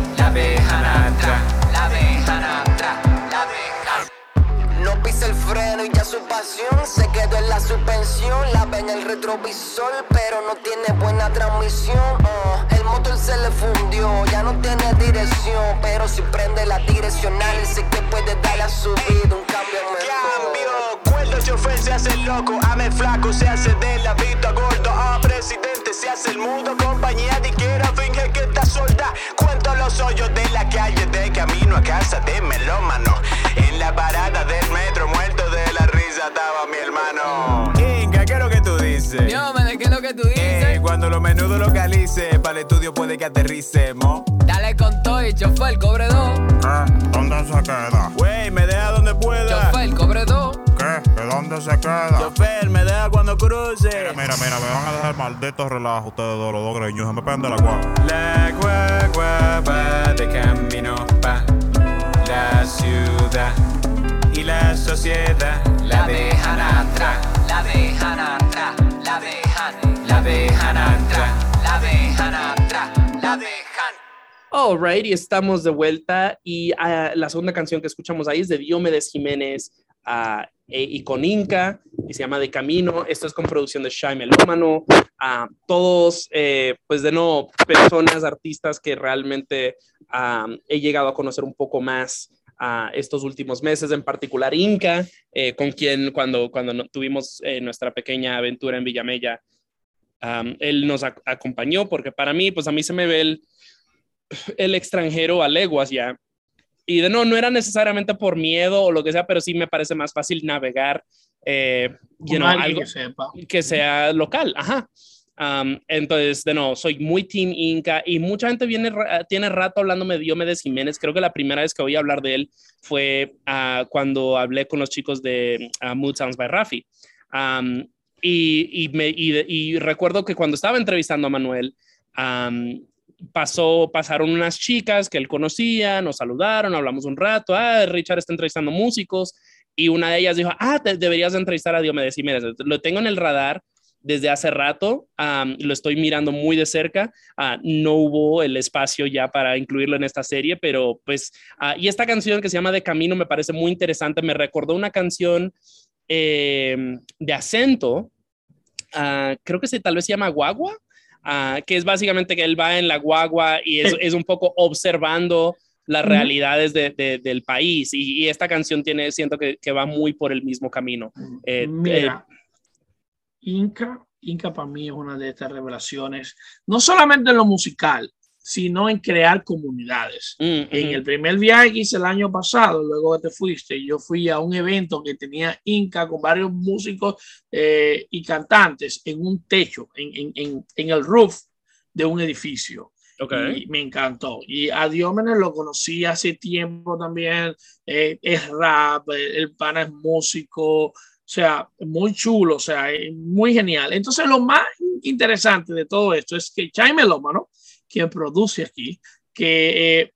ya su pasión se quedó en la suspensión. La ve en el retrovisor, pero no tiene buena transmisión. Oh, el motor se le fundió, ya no tiene dirección. Pero si prende la direccional, sé que puede darle a su vida un cambio mejor. Cambio, cuerdo chofer se hace loco, ame flaco se hace de la vista gordo, a presidente se hace el mudo, compañía diquera finge que está solda. Cuento los hoyos de la calle de camino a casa de melómano. En la parada del metro, muerto de estaba mi hermano. Inca, ¿qué es lo que tú dices? Dios, ¿qué es lo que tú dices? Ey, cuando los menudos localice, para el estudio puede que aterricemos. Dale con todo y chofer, cobre dos. ¿Qué? ¿Dónde se queda? Wey, me deja donde pueda. Chofer, cobre dos. ¿Qué? ¿De dónde se queda? Chofer, me deja cuando cruce. Mira, mira, me van a dejar malditos relajos ustedes dos, los dos greños. Se me pegan de la guagua. La guagua va de camino pa' la ciudad la sociedad la dejan atrás, la dejan atrás, la dejan, la dejan atrás. la dejan atrás, la dejan. Alright, y estamos de vuelta. Y ah, la segunda canción que escuchamos ahí es de Diomedes Jiménez e- y con Inca, y se llama De Camino. Esto es con producción de Shai Melómano. Ah, todos, eh, pues de no, personas, artistas que realmente ah, he llegado a conocer un poco más ah, estos últimos meses, en particular Inca, eh, con quien cuando, cuando tuvimos eh, nuestra pequeña aventura en Villamella, um, él nos ac- acompañó, porque para mí, pues a mí se me ve el, el extranjero a leguas ya. Y de no, no era necesariamente por miedo o lo que sea, pero sí me parece más fácil navegar, eh, you know, algo que sepa. que sea local, ajá. Um, entonces, de no, soy muy Team Inca y mucha gente viene, tiene rato hablándome de Diomedes Jiménez. Creo que la primera vez que oí hablar de él fue ah, cuando hablé con los chicos de ah, Mood Sounds by Rafi. Um, y, y, me, y, y recuerdo que cuando estaba entrevistando a Manuel, um, pasó, pasaron unas chicas que él conocía, nos saludaron, hablamos un rato, ah, Richard está entrevistando músicos, y una de ellas dijo, ah, te deberías de entrevistar a Diomedes Jiménez, lo tengo en el radar desde hace rato, um, lo estoy mirando muy de cerca, uh, no hubo el espacio ya para incluirlo en esta serie, pero pues, uh, y esta canción que se llama De Camino me parece muy interesante, me recordó una canción eh, de acento, uh, creo que se, tal vez se llama Guagua, Uh, que es básicamente que él va en la guagua y es, es un poco observando las realidades de, de, del país. Y, y, esta canción tiene, siento que, que, va muy por el mismo camino. Eh, Mira, Inca, Inca para mí es una de estas revelaciones, no solamente en lo musical, sino en crear comunidades. Mm, En el primer viaje que hice el año pasado, luego que te fuiste, yo fui a un evento que tenía Inca con varios músicos eh, y cantantes en un techo, en, en, en, en el roof de un edificio. Okay. Y me encantó. Y a Diómenes lo conocí hace tiempo también. Eh, es rap, el pana es músico. Sea, muy chulo, o sea, eh, muy genial. Entonces, lo más interesante de todo esto es que Jaime Lómano, quien produce aquí, que eh,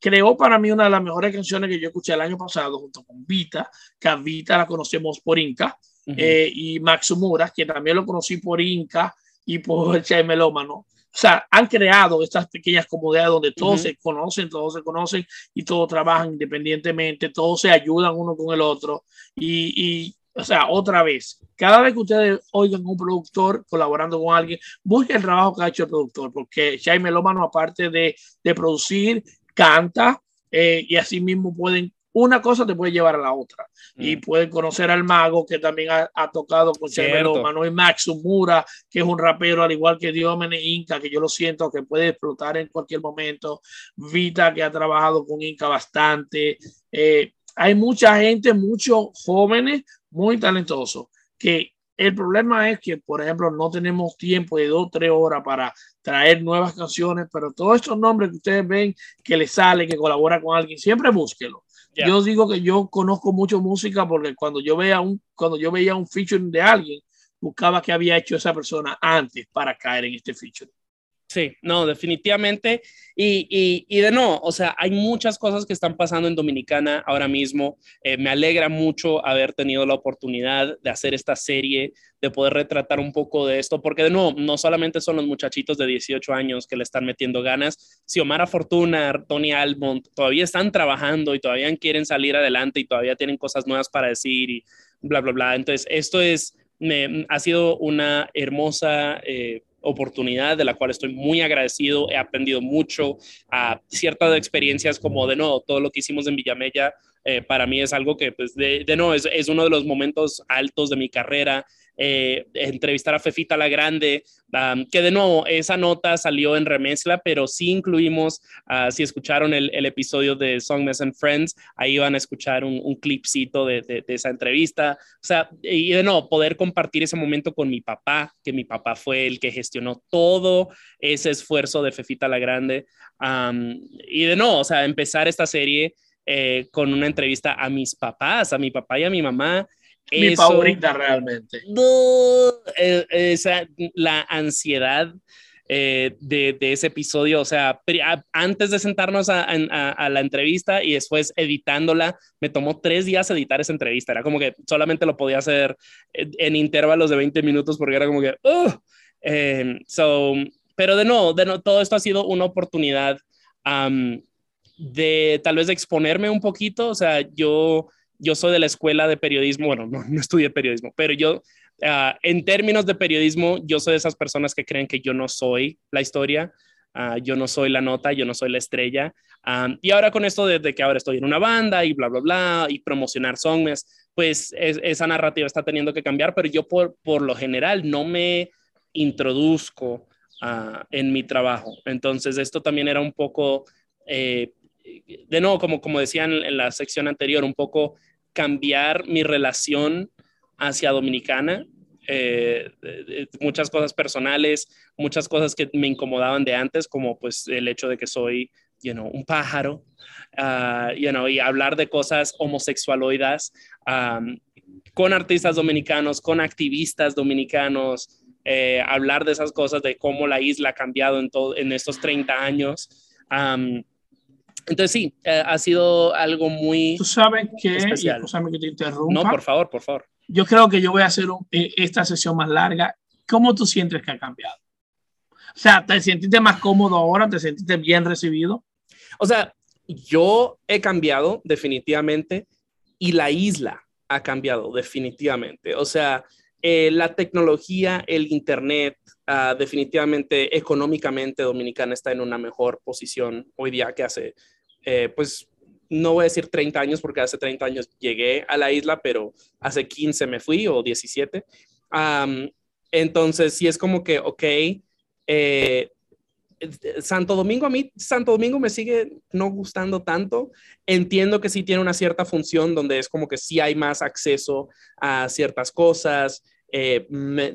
creó para mí una de las mejores canciones que yo escuché el año pasado junto con Vita, que a Vita la conocemos por Inca, eh, y Max Mura, que también lo conocí por Inca y por Jaime Lómano. O sea, han creado estas pequeñas comunidades donde todos se conocen, todos se conocen y todos trabajan independientemente, todos se ayudan uno con el otro. Y, y, o sea, otra vez, cada vez que ustedes oigan un productor colaborando con alguien, busquen el trabajo que ha hecho el productor, porque Jaime Lómano, aparte de, de producir, canta eh, y así mismo pueden, una cosa te puede llevar a la otra. Y pueden conocer al mago que también ha, ha tocado con Cierto. Y Max Umura, que es un rapero al igual que Diómenes Inca, que yo lo siento que puede explotar en cualquier momento. Vita, que ha trabajado con Inca bastante. Eh, hay mucha gente, muchos jóvenes muy talentosos, que el problema es que, por ejemplo, no tenemos tiempo de dos o tres horas para traer nuevas canciones, pero todos estos nombres que ustedes ven que le sale, que colabora con alguien, siempre búsquelo. Yo digo que yo conozco mucho música porque cuando yo veía un, cuando yo veía un featuring de alguien, buscaba qué había hecho esa persona antes para caer en este featuring. Sí, no, definitivamente. Y, y, y de no, o sea, hay muchas cosas que están pasando en Dominicana ahora mismo. Eh, me alegra mucho haber tenido la oportunidad de hacer esta serie, de poder retratar un poco de esto, porque de nuevo, no solamente son los muchachitos de 18 años que le están metiendo ganas, Xiomara Fortuna, Tony Almond, todavía están trabajando y todavía quieren salir adelante y todavía tienen cosas nuevas para decir y bla, bla, bla. Entonces, esto es, me, ha sido una hermosa... Eh, oportunidad de la cual estoy muy agradecido. He aprendido mucho a ciertas experiencias como de no, todo lo que hicimos en Villamella eh, para mí es algo que pues de, de no, es, es, uno de los momentos altos de mi carrera. Eh, entrevistar a Fefita la Grande, um, que de nuevo, esa nota salió en remezcla, pero sí incluimos, uh, si escucharon el, el, episodio de Songmas and Friends, ahí van a escuchar un, un clipcito de, de, de, esa entrevista. O sea, y de nuevo, poder compartir ese momento con mi papá, que mi papá fue el que gestionó todo ese esfuerzo de Fefita la Grande. Um, y de nuevo, o sea, empezar esta serie eh, con una entrevista a mis papás, a mi papá y a mi mamá. Mi Eso, favorita realmente. No, eh, esa, la ansiedad eh, de, de, ese episodio, o sea, a, antes de sentarnos a, a, a, la entrevista y después editándola, me tomó tres días editar esa entrevista. Era como que solamente lo podía hacer en, en intervalos de 20 minutos porque era como que, uh, so, pero de nuevo, de no, todo esto ha sido una oportunidad um, de tal vez de exponerme un poquito, o sea, yo yo soy de la escuela de periodismo, bueno, no, no estudié periodismo, pero yo, uh, en términos de periodismo, yo soy de esas personas que creen que yo no soy la historia, uh, yo no soy la nota, yo no soy la estrella. Um, y ahora con esto de, de, que ahora estoy en una banda y bla, bla, bla, y promocionar songs, pues es, esa narrativa está teniendo que cambiar, pero yo por, por lo general no me introduzco en mi trabajo. Entonces, esto también era un poco... Eh, de nuevo, como, como decían en la sección anterior, un poco cambiar mi relación hacia Dominicana, eh, muchas cosas personales, muchas cosas que me incomodaban de antes, como pues el hecho de que soy, you know, un pájaro, uh, you know, y hablar de cosas homosexualoidas um, con artistas dominicanos, con activistas dominicanos, eh, hablar de esas cosas, de cómo la isla ha cambiado en, en estos 30 años. Entonces sí, eh, ha sido algo muy... Tú sabes que, especial. que te interrumpa. No, por favor, por favor. Yo creo que yo voy a hacer un, eh, esta sesión más larga. ¿Cómo tú sientes que ha cambiado? O sea, ¿te sentiste más cómodo ahora? ¿Te sentiste bien recibido? O sea, yo he cambiado definitivamente y la isla ha cambiado definitivamente. O sea, eh, la tecnología, el Internet, uh, definitivamente económicamente Dominicana está en una mejor posición hoy día que hace, eh, pues, no voy a decir 30 años porque hace 30 años llegué a la isla, pero hace 15 me fui o 17. Um, entonces, sí es como que, ok, eh, Santo Domingo, a mí Santo Domingo me sigue no gustando tanto. Entiendo que sí tiene una cierta función donde es como que sí hay más acceso a ciertas cosas. Eh,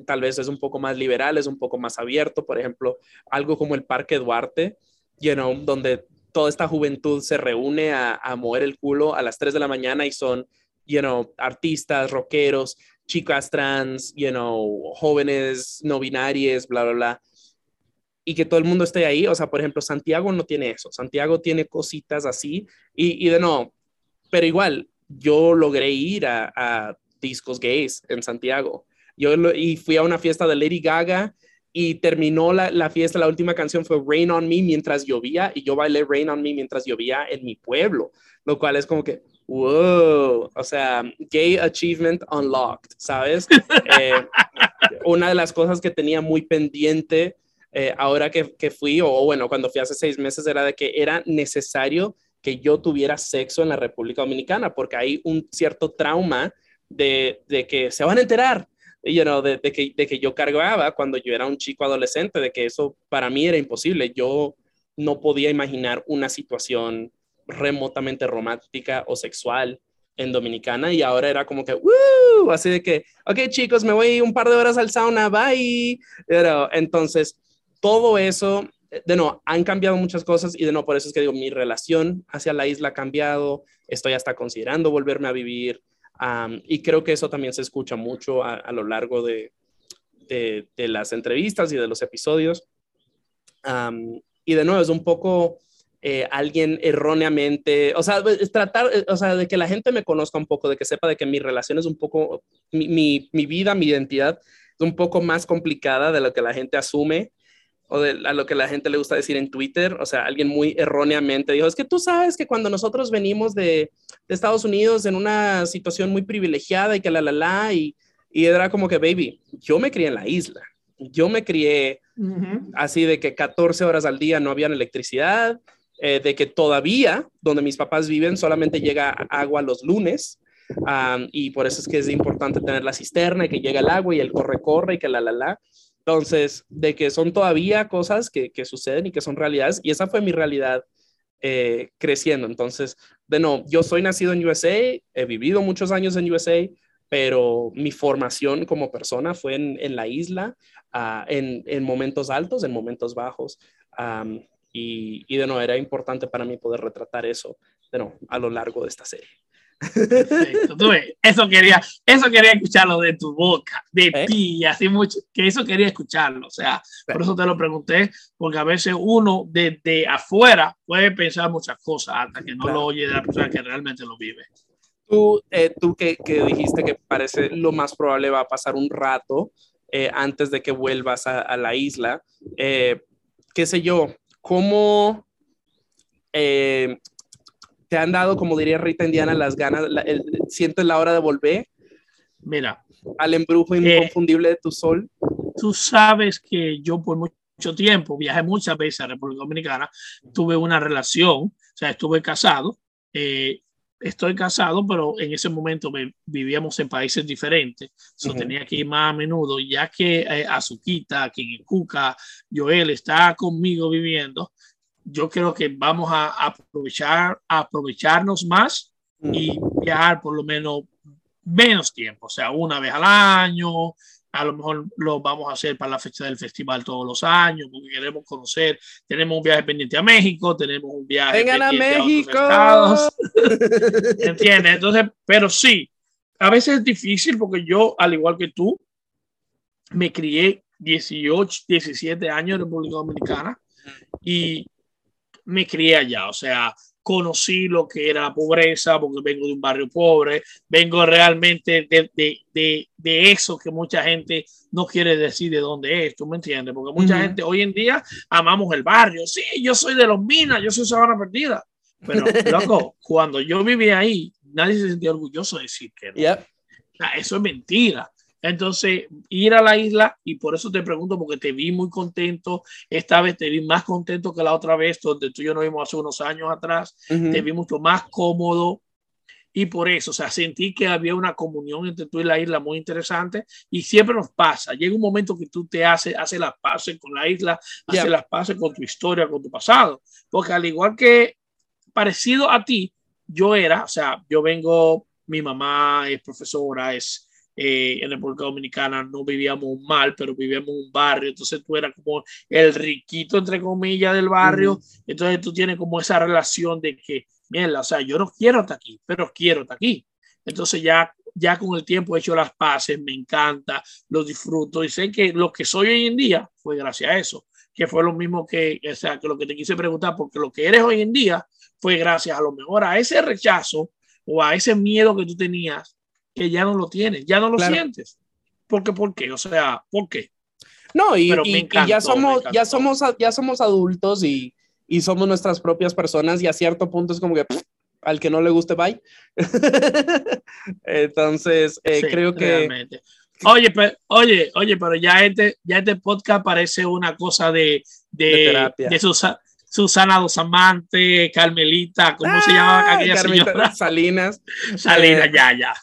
tal vez es un poco más liberal, es un poco más abierto. Por ejemplo, algo como el Parque Duarte, you know, donde toda esta juventud se reúne a, a mover el culo a las 3 de la mañana y son you artistas, rockeros, chicas trans, you jóvenes no binarias, bla, bla, bla. Y que todo el mundo esté ahí. O sea, por ejemplo, Santiago no tiene eso. Santiago tiene cositas así. Y, y de no, pero igual, yo logré ir a, discos gays en Santiago. Yo y fui a una fiesta de Lady Gaga y terminó la, la fiesta, la última canción fue Rain on Me mientras llovía y yo bailé Rain on Me mientras llovía en mi pueblo, lo cual es como que, wow, o sea, gay achievement unlocked, ¿sabes? Eh, una de las cosas que tenía muy pendiente eh, ahora que, que fui, o bueno, cuando fui hace seis meses, era de que era necesario que yo tuviera sexo en la República Dominicana, porque hay un cierto trauma de, de que se van a enterar, you know, de, de que, de que yo cargaba cuando yo era un chico adolescente, de que eso para mí era imposible. Yo no podía imaginar una situación remotamente romántica o sexual en Dominicana y ahora era como que, ¡Woo! así de que, ok chicos, me voy un par de horas al sauna, bye. Pero, entonces, todo eso, de no, han cambiado muchas cosas y de no, por eso es que digo, mi relación hacia la isla ha cambiado, estoy hasta considerando volverme a vivir um, y creo que eso también se escucha mucho a, a lo largo de, de, de, las entrevistas y de los episodios. Um, y de nuevo, es un poco eh, alguien erróneamente, o sea, es tratar, o sea, de que la gente me conozca un poco, de que sepa de que mi relación es un poco, mi, mi, mi vida, mi identidad es un poco más complicada de lo que la gente asume o de a lo que la gente le gusta decir en Twitter, o sea, alguien muy erróneamente dijo, es que tú sabes que cuando nosotros venimos de, de Estados Unidos en una situación muy privilegiada y que la, la, la, y, y era como que, baby, yo me crié en la isla, yo me crié uh -huh. así de que 14 horas al día no había electricidad, eh, de que todavía donde mis papás viven solamente llega agua los lunes, um, y por eso es que es importante tener la cisterna y que llega el agua y el corre-corre y que la, la, la. Entonces, de que son todavía cosas que, que suceden y que son realidades, y esa fue mi realidad eh, creciendo. Entonces, de no, yo soy nacido en USA, he vivido muchos años en USA, pero mi formación como persona fue en, en la isla, uh, en, en, momentos altos, en momentos bajos, um, y, y, de no, era importante para mí poder retratar eso, de no, a lo largo de esta serie. Perfecto. Tú ves, eso quería, eso quería escucharlo de tu boca, de ¿Eh? ti, así mucho, que eso quería escucharlo. O sea, por eso te lo pregunté, porque a veces uno desde de afuera puede pensar muchas cosas hasta que no claro. lo oye de la persona que realmente lo vive. Tú, eh, tú que, que, dijiste que parece lo más probable va a pasar un rato eh, antes de que vuelvas a, a la isla, eh, qué sé yo, ¿cómo te han dado, como diría Rita Indiana, las ganas, la, el, sientes la hora de volver? Mira. Al embrujo inconfundible de tu sol. Tú sabes que yo por mucho tiempo, viajé muchas veces a República Dominicana, tuve una relación, o sea, estuve casado, eh, estoy casado, pero en ese momento me, vivíamos en países diferentes, so, uh -huh. tenía que ir más a menudo, ya que eh, Azuquita, quien Cuca, Joel está conmigo viviendo, yo creo que vamos a aprovechar, a aprovecharnos más y viajar por lo menos menos tiempo, o sea, una vez al año, a lo mejor lo vamos a hacer para la fecha del festival todos los años, porque queremos conocer, tenemos un viaje pendiente a México, tenemos un viaje Vengan pendiente a México. a otros estados, ¿entiendes? Entonces, pero sí, a veces es difícil porque yo, al igual que tú, me crié 18, 17 años en República Dominicana y me crié allá, o sea, conocí lo que era la pobreza, porque vengo de un barrio pobre, vengo realmente de, de, de, de, eso que mucha gente no quiere decir de dónde es, ¿tú me entiendes? Porque mucha uh -huh. gente hoy en día amamos el barrio, sí, yo soy de los Minas, yo soy Sabana Perdida, pero loco, cuando yo vivía ahí, nadie se sentía orgulloso de decir que no. Yep. O sea, eso es mentira. Entonces, ir a la isla, y por eso te pregunto, porque te vi muy contento, esta vez te vi más contento que la otra vez, donde tú y yo nos vimos hace unos años atrás, uh -huh. te vi mucho más cómodo, y por eso, o sea, sentí que había una comunión entre tú y la isla muy interesante, y siempre nos pasa, llega un momento que tú te haces, haces las paces con la isla, yeah. haces las paces con tu historia, con tu pasado, porque al igual que parecido a ti, yo era, o sea, yo vengo, mi mamá es profesora, es eh, en República Dominicana no vivíamos mal, pero vivíamos en un barrio, entonces tú eras como el riquito, entre comillas, del barrio, uh -huh. entonces tú tienes como esa relación de que, mierda, o sea, yo no quiero estar aquí, pero quiero estar aquí. Entonces ya, ya con el tiempo he hecho las paces, me encanta, lo disfruto y sé que lo que soy hoy en día fue gracias a eso, que fue lo mismo que, o sea, que lo que te quise preguntar, porque lo que eres hoy en día fue gracias a lo mejor a ese rechazo o a ese miedo que tú tenías, que ya no lo tienes, ya no lo Claro. sientes. ¿Por qué? ¿Por qué? O sea, ¿por qué? No, y, y- y encantó, ya me somos, ya somos, a- ya somos adultos y, y somos nuestras propias personas y a cierto punto es como que pff, al que no le guste, bye. Entonces, eh, Sí, creo que realmente. Oye, pero, oye, oye, pero ya este, ya este podcast parece una cosa de, de, De terapia. de Susa- Susana Dos Amantes, Carmelita, ¿cómo se llamaba Ah, aquella Carmita señora? Salinas. Salina, Eh, ya, ya.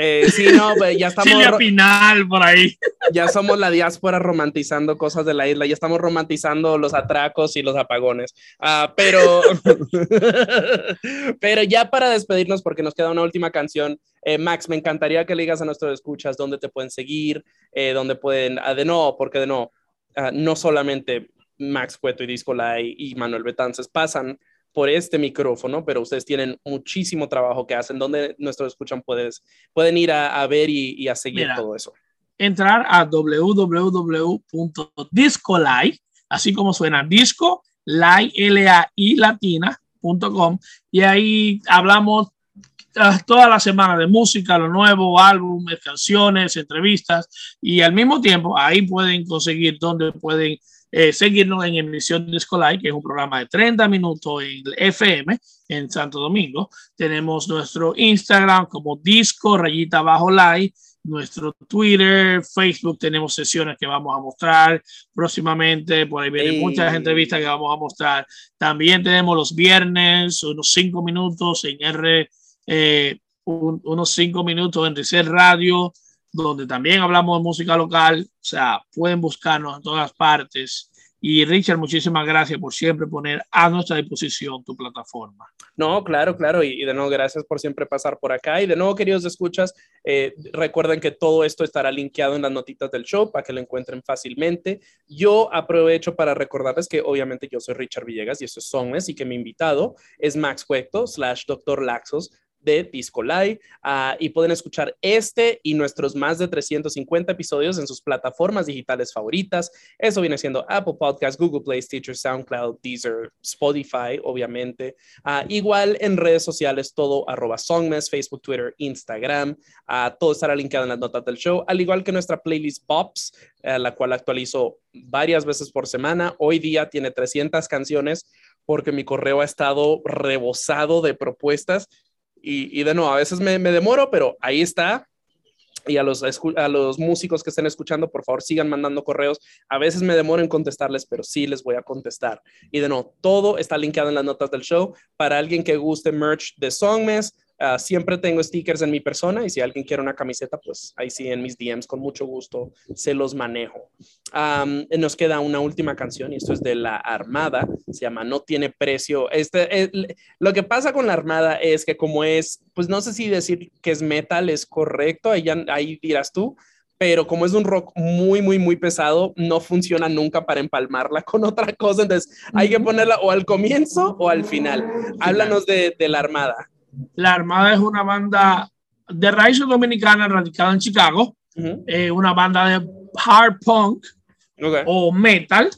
Eh, sí, no, pues, ya estamos, ro- Pinal por ahí. ya somos la diáspora romantizando cosas de la isla, ya estamos romantizando los atracos y los apagones. Ah, pero, pero ya para despedirnos, porque nos queda una última canción, eh, Max, me encantaría que le digas a nuestros escuchas dónde te pueden seguir, eh, dónde pueden, ah, de nuevo, porque de nuevo, ah, no solamente Max Cueto y Disco Lai y Manuel Betances pasan por este micrófono, pero ustedes tienen muchísimo trabajo que hacen, donde nuestros escuchan puedes, pueden ir a, a ver y, y a seguir Mira. todo eso. Entrar a www.discolai, así como suena disco, lai, L-A-I latina.com y ahí hablamos ah, toda la semana de música, lo nuevo, álbumes, canciones, entrevistas y al mismo tiempo ahí pueden conseguir donde pueden eh, seguirnos en emisión Disco Live, que es un programa de 30 minutos en FM en Santo Domingo. Tenemos nuestro Instagram como Disco Rayita Bajo Live, nuestro Twitter, Facebook, tenemos sesiones que vamos a mostrar próximamente, por ahí vienen muchas entrevistas que vamos a mostrar. También tenemos los viernes, unos cinco minutos en R, eh, un- unos cinco minutos en Reset Radio, donde también hablamos de música local. O sea, pueden buscarnos en todas partes. Y Richard, muchísimas gracias por siempre poner a nuestra disposición tu plataforma. No, claro, claro. Y, de nuevo, gracias por siempre pasar por acá. Y de nuevo, queridos escuchas, eh, recuerden que todo esto estará linkeado en las notitas del show para que lo encuentren fácilmente. Yo aprovecho para recordarles que obviamente yo soy Richard Villegas y esto es Songmes y que mi invitado es Max Cuecto slash Dr. Laxos de Disco Live ah, y pueden escuchar este y nuestros más de 350 episodios en sus plataformas digitales favoritas. Eso viene siendo Apple Podcasts, Google Play, Stitcher, SoundCloud, Deezer, Spotify, obviamente. Ah, igual en redes sociales, todo arroba Songmes, Facebook, Twitter, Instagram. Ah, todo estará linkado en las notas del show, al igual que nuestra playlist Pops, eh, la cual actualizo varias veces por semana. Hoy día tiene 300 canciones porque mi correo ha estado rebosado de propuestas y, y de nuevo, a veces me, me demoro, pero ahí está. Y a los, a los músicos que estén escuchando, por favor, sigan mandando correos. A veces me demoro en contestarles, pero sí les voy a contestar. Y de nuevo, todo está linkado en las notas del show. Para alguien que guste merch de Songmes, ah, siempre tengo stickers en mi persona y si alguien quiere una camiseta, pues ahí sí en mis DMs con mucho gusto se los manejo. Nos queda una última canción y esto es de La Armada, se llama No tiene precio. Este, eh, l- lo que pasa con La Armada es que como es, pues no sé si decir que es metal es correcto, ahí, ya- ahí dirás tú, pero como es un rock muy, muy, muy pesado, no funciona nunca para empalmarla con otra cosa, entonces hay que ponerla o al comienzo o al final. Háblanos de, de La Armada. La Armada es una banda de raíces dominicanas radicada en Chicago, eh, una banda de hard punk o metal,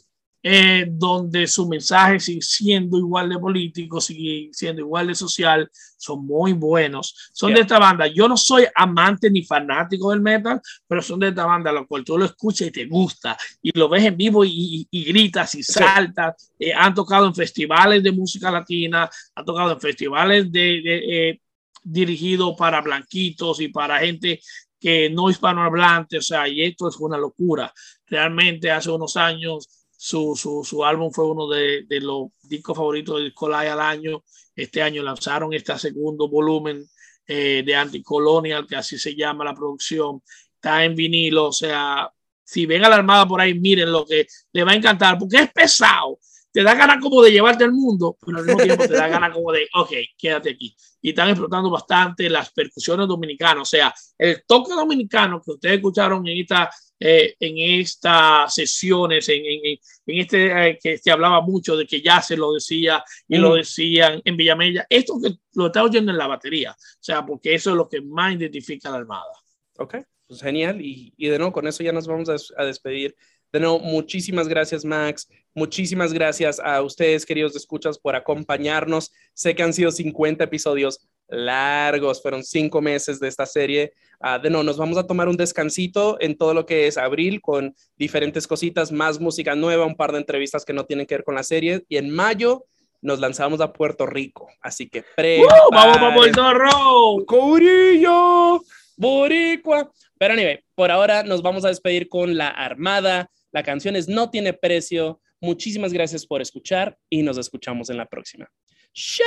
eh, donde su mensaje sigue siendo igual de político, sigue siendo igual de social, son muy buenos. Son de Yeah. esta banda. Yo no soy amante ni fanático del metal, pero son de esta banda, lo cual tú lo escuchas y te gusta, y lo ves en vivo y, y- y gritas y saltas. Eh, han tocado en festivales de música latina, han tocado en festivales de, de, eh, dirigidos para blanquitos y para gente que no hispanohablante, o sea, y esto es una locura. Realmente hace unos años su, su, su álbum fue uno de, de los discos favoritos de Disco Live al año. Este año lanzaron este segundo volumen eh, de Anticolonial, que así se llama la producción. Está en vinilo, o sea, si ven a la Armada por ahí, miren lo que le va a encantar, porque es pesado. Te da ganas como de llevarte al mundo, pero al mismo tiempo te da ganas como de, ok, quédate aquí. Y están explotando bastante las percusiones dominicanas, o sea, el toque dominicano que ustedes escucharon en esta eh, en estas sesiones, en, en, en este eh, que se hablaba mucho de que ya se lo decía y lo Mm. decían en Villamella, esto que lo está oyendo en la batería, o sea, porque eso es lo que más identifica a la Armada. Ok, pues genial. Y, y de nuevo, con eso ya nos vamos a, a despedir. De nuevo, muchísimas gracias, Max. Muchísimas gracias a ustedes, queridos escuchas, por acompañarnos. Sé que han sido 50 episodios largos, fueron cinco meses de esta serie. Ah, de nuevo, nos vamos a tomar un descansito en todo lo que es abril con diferentes cositas, más música nueva, un par de entrevistas que no tienen que ver con la serie. Y en mayo nos lanzamos a Puerto Rico. Así que ¡Uh! ¡Vamos para Puerto Rico! Corillo, Boricua. Pero anyway, por ahora nos vamos a despedir con La Armada. La canción es No tiene precio. Muchísimas gracias por escuchar y nos escuchamos en la próxima. ¡Chao!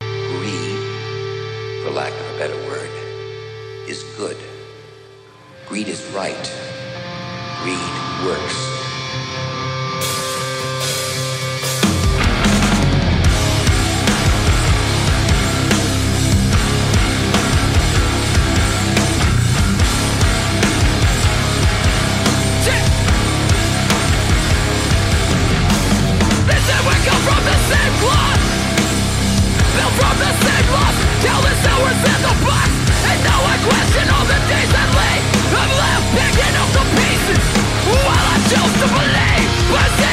Greed, for lack of a better word, is good. Greed is right. Greed works. What's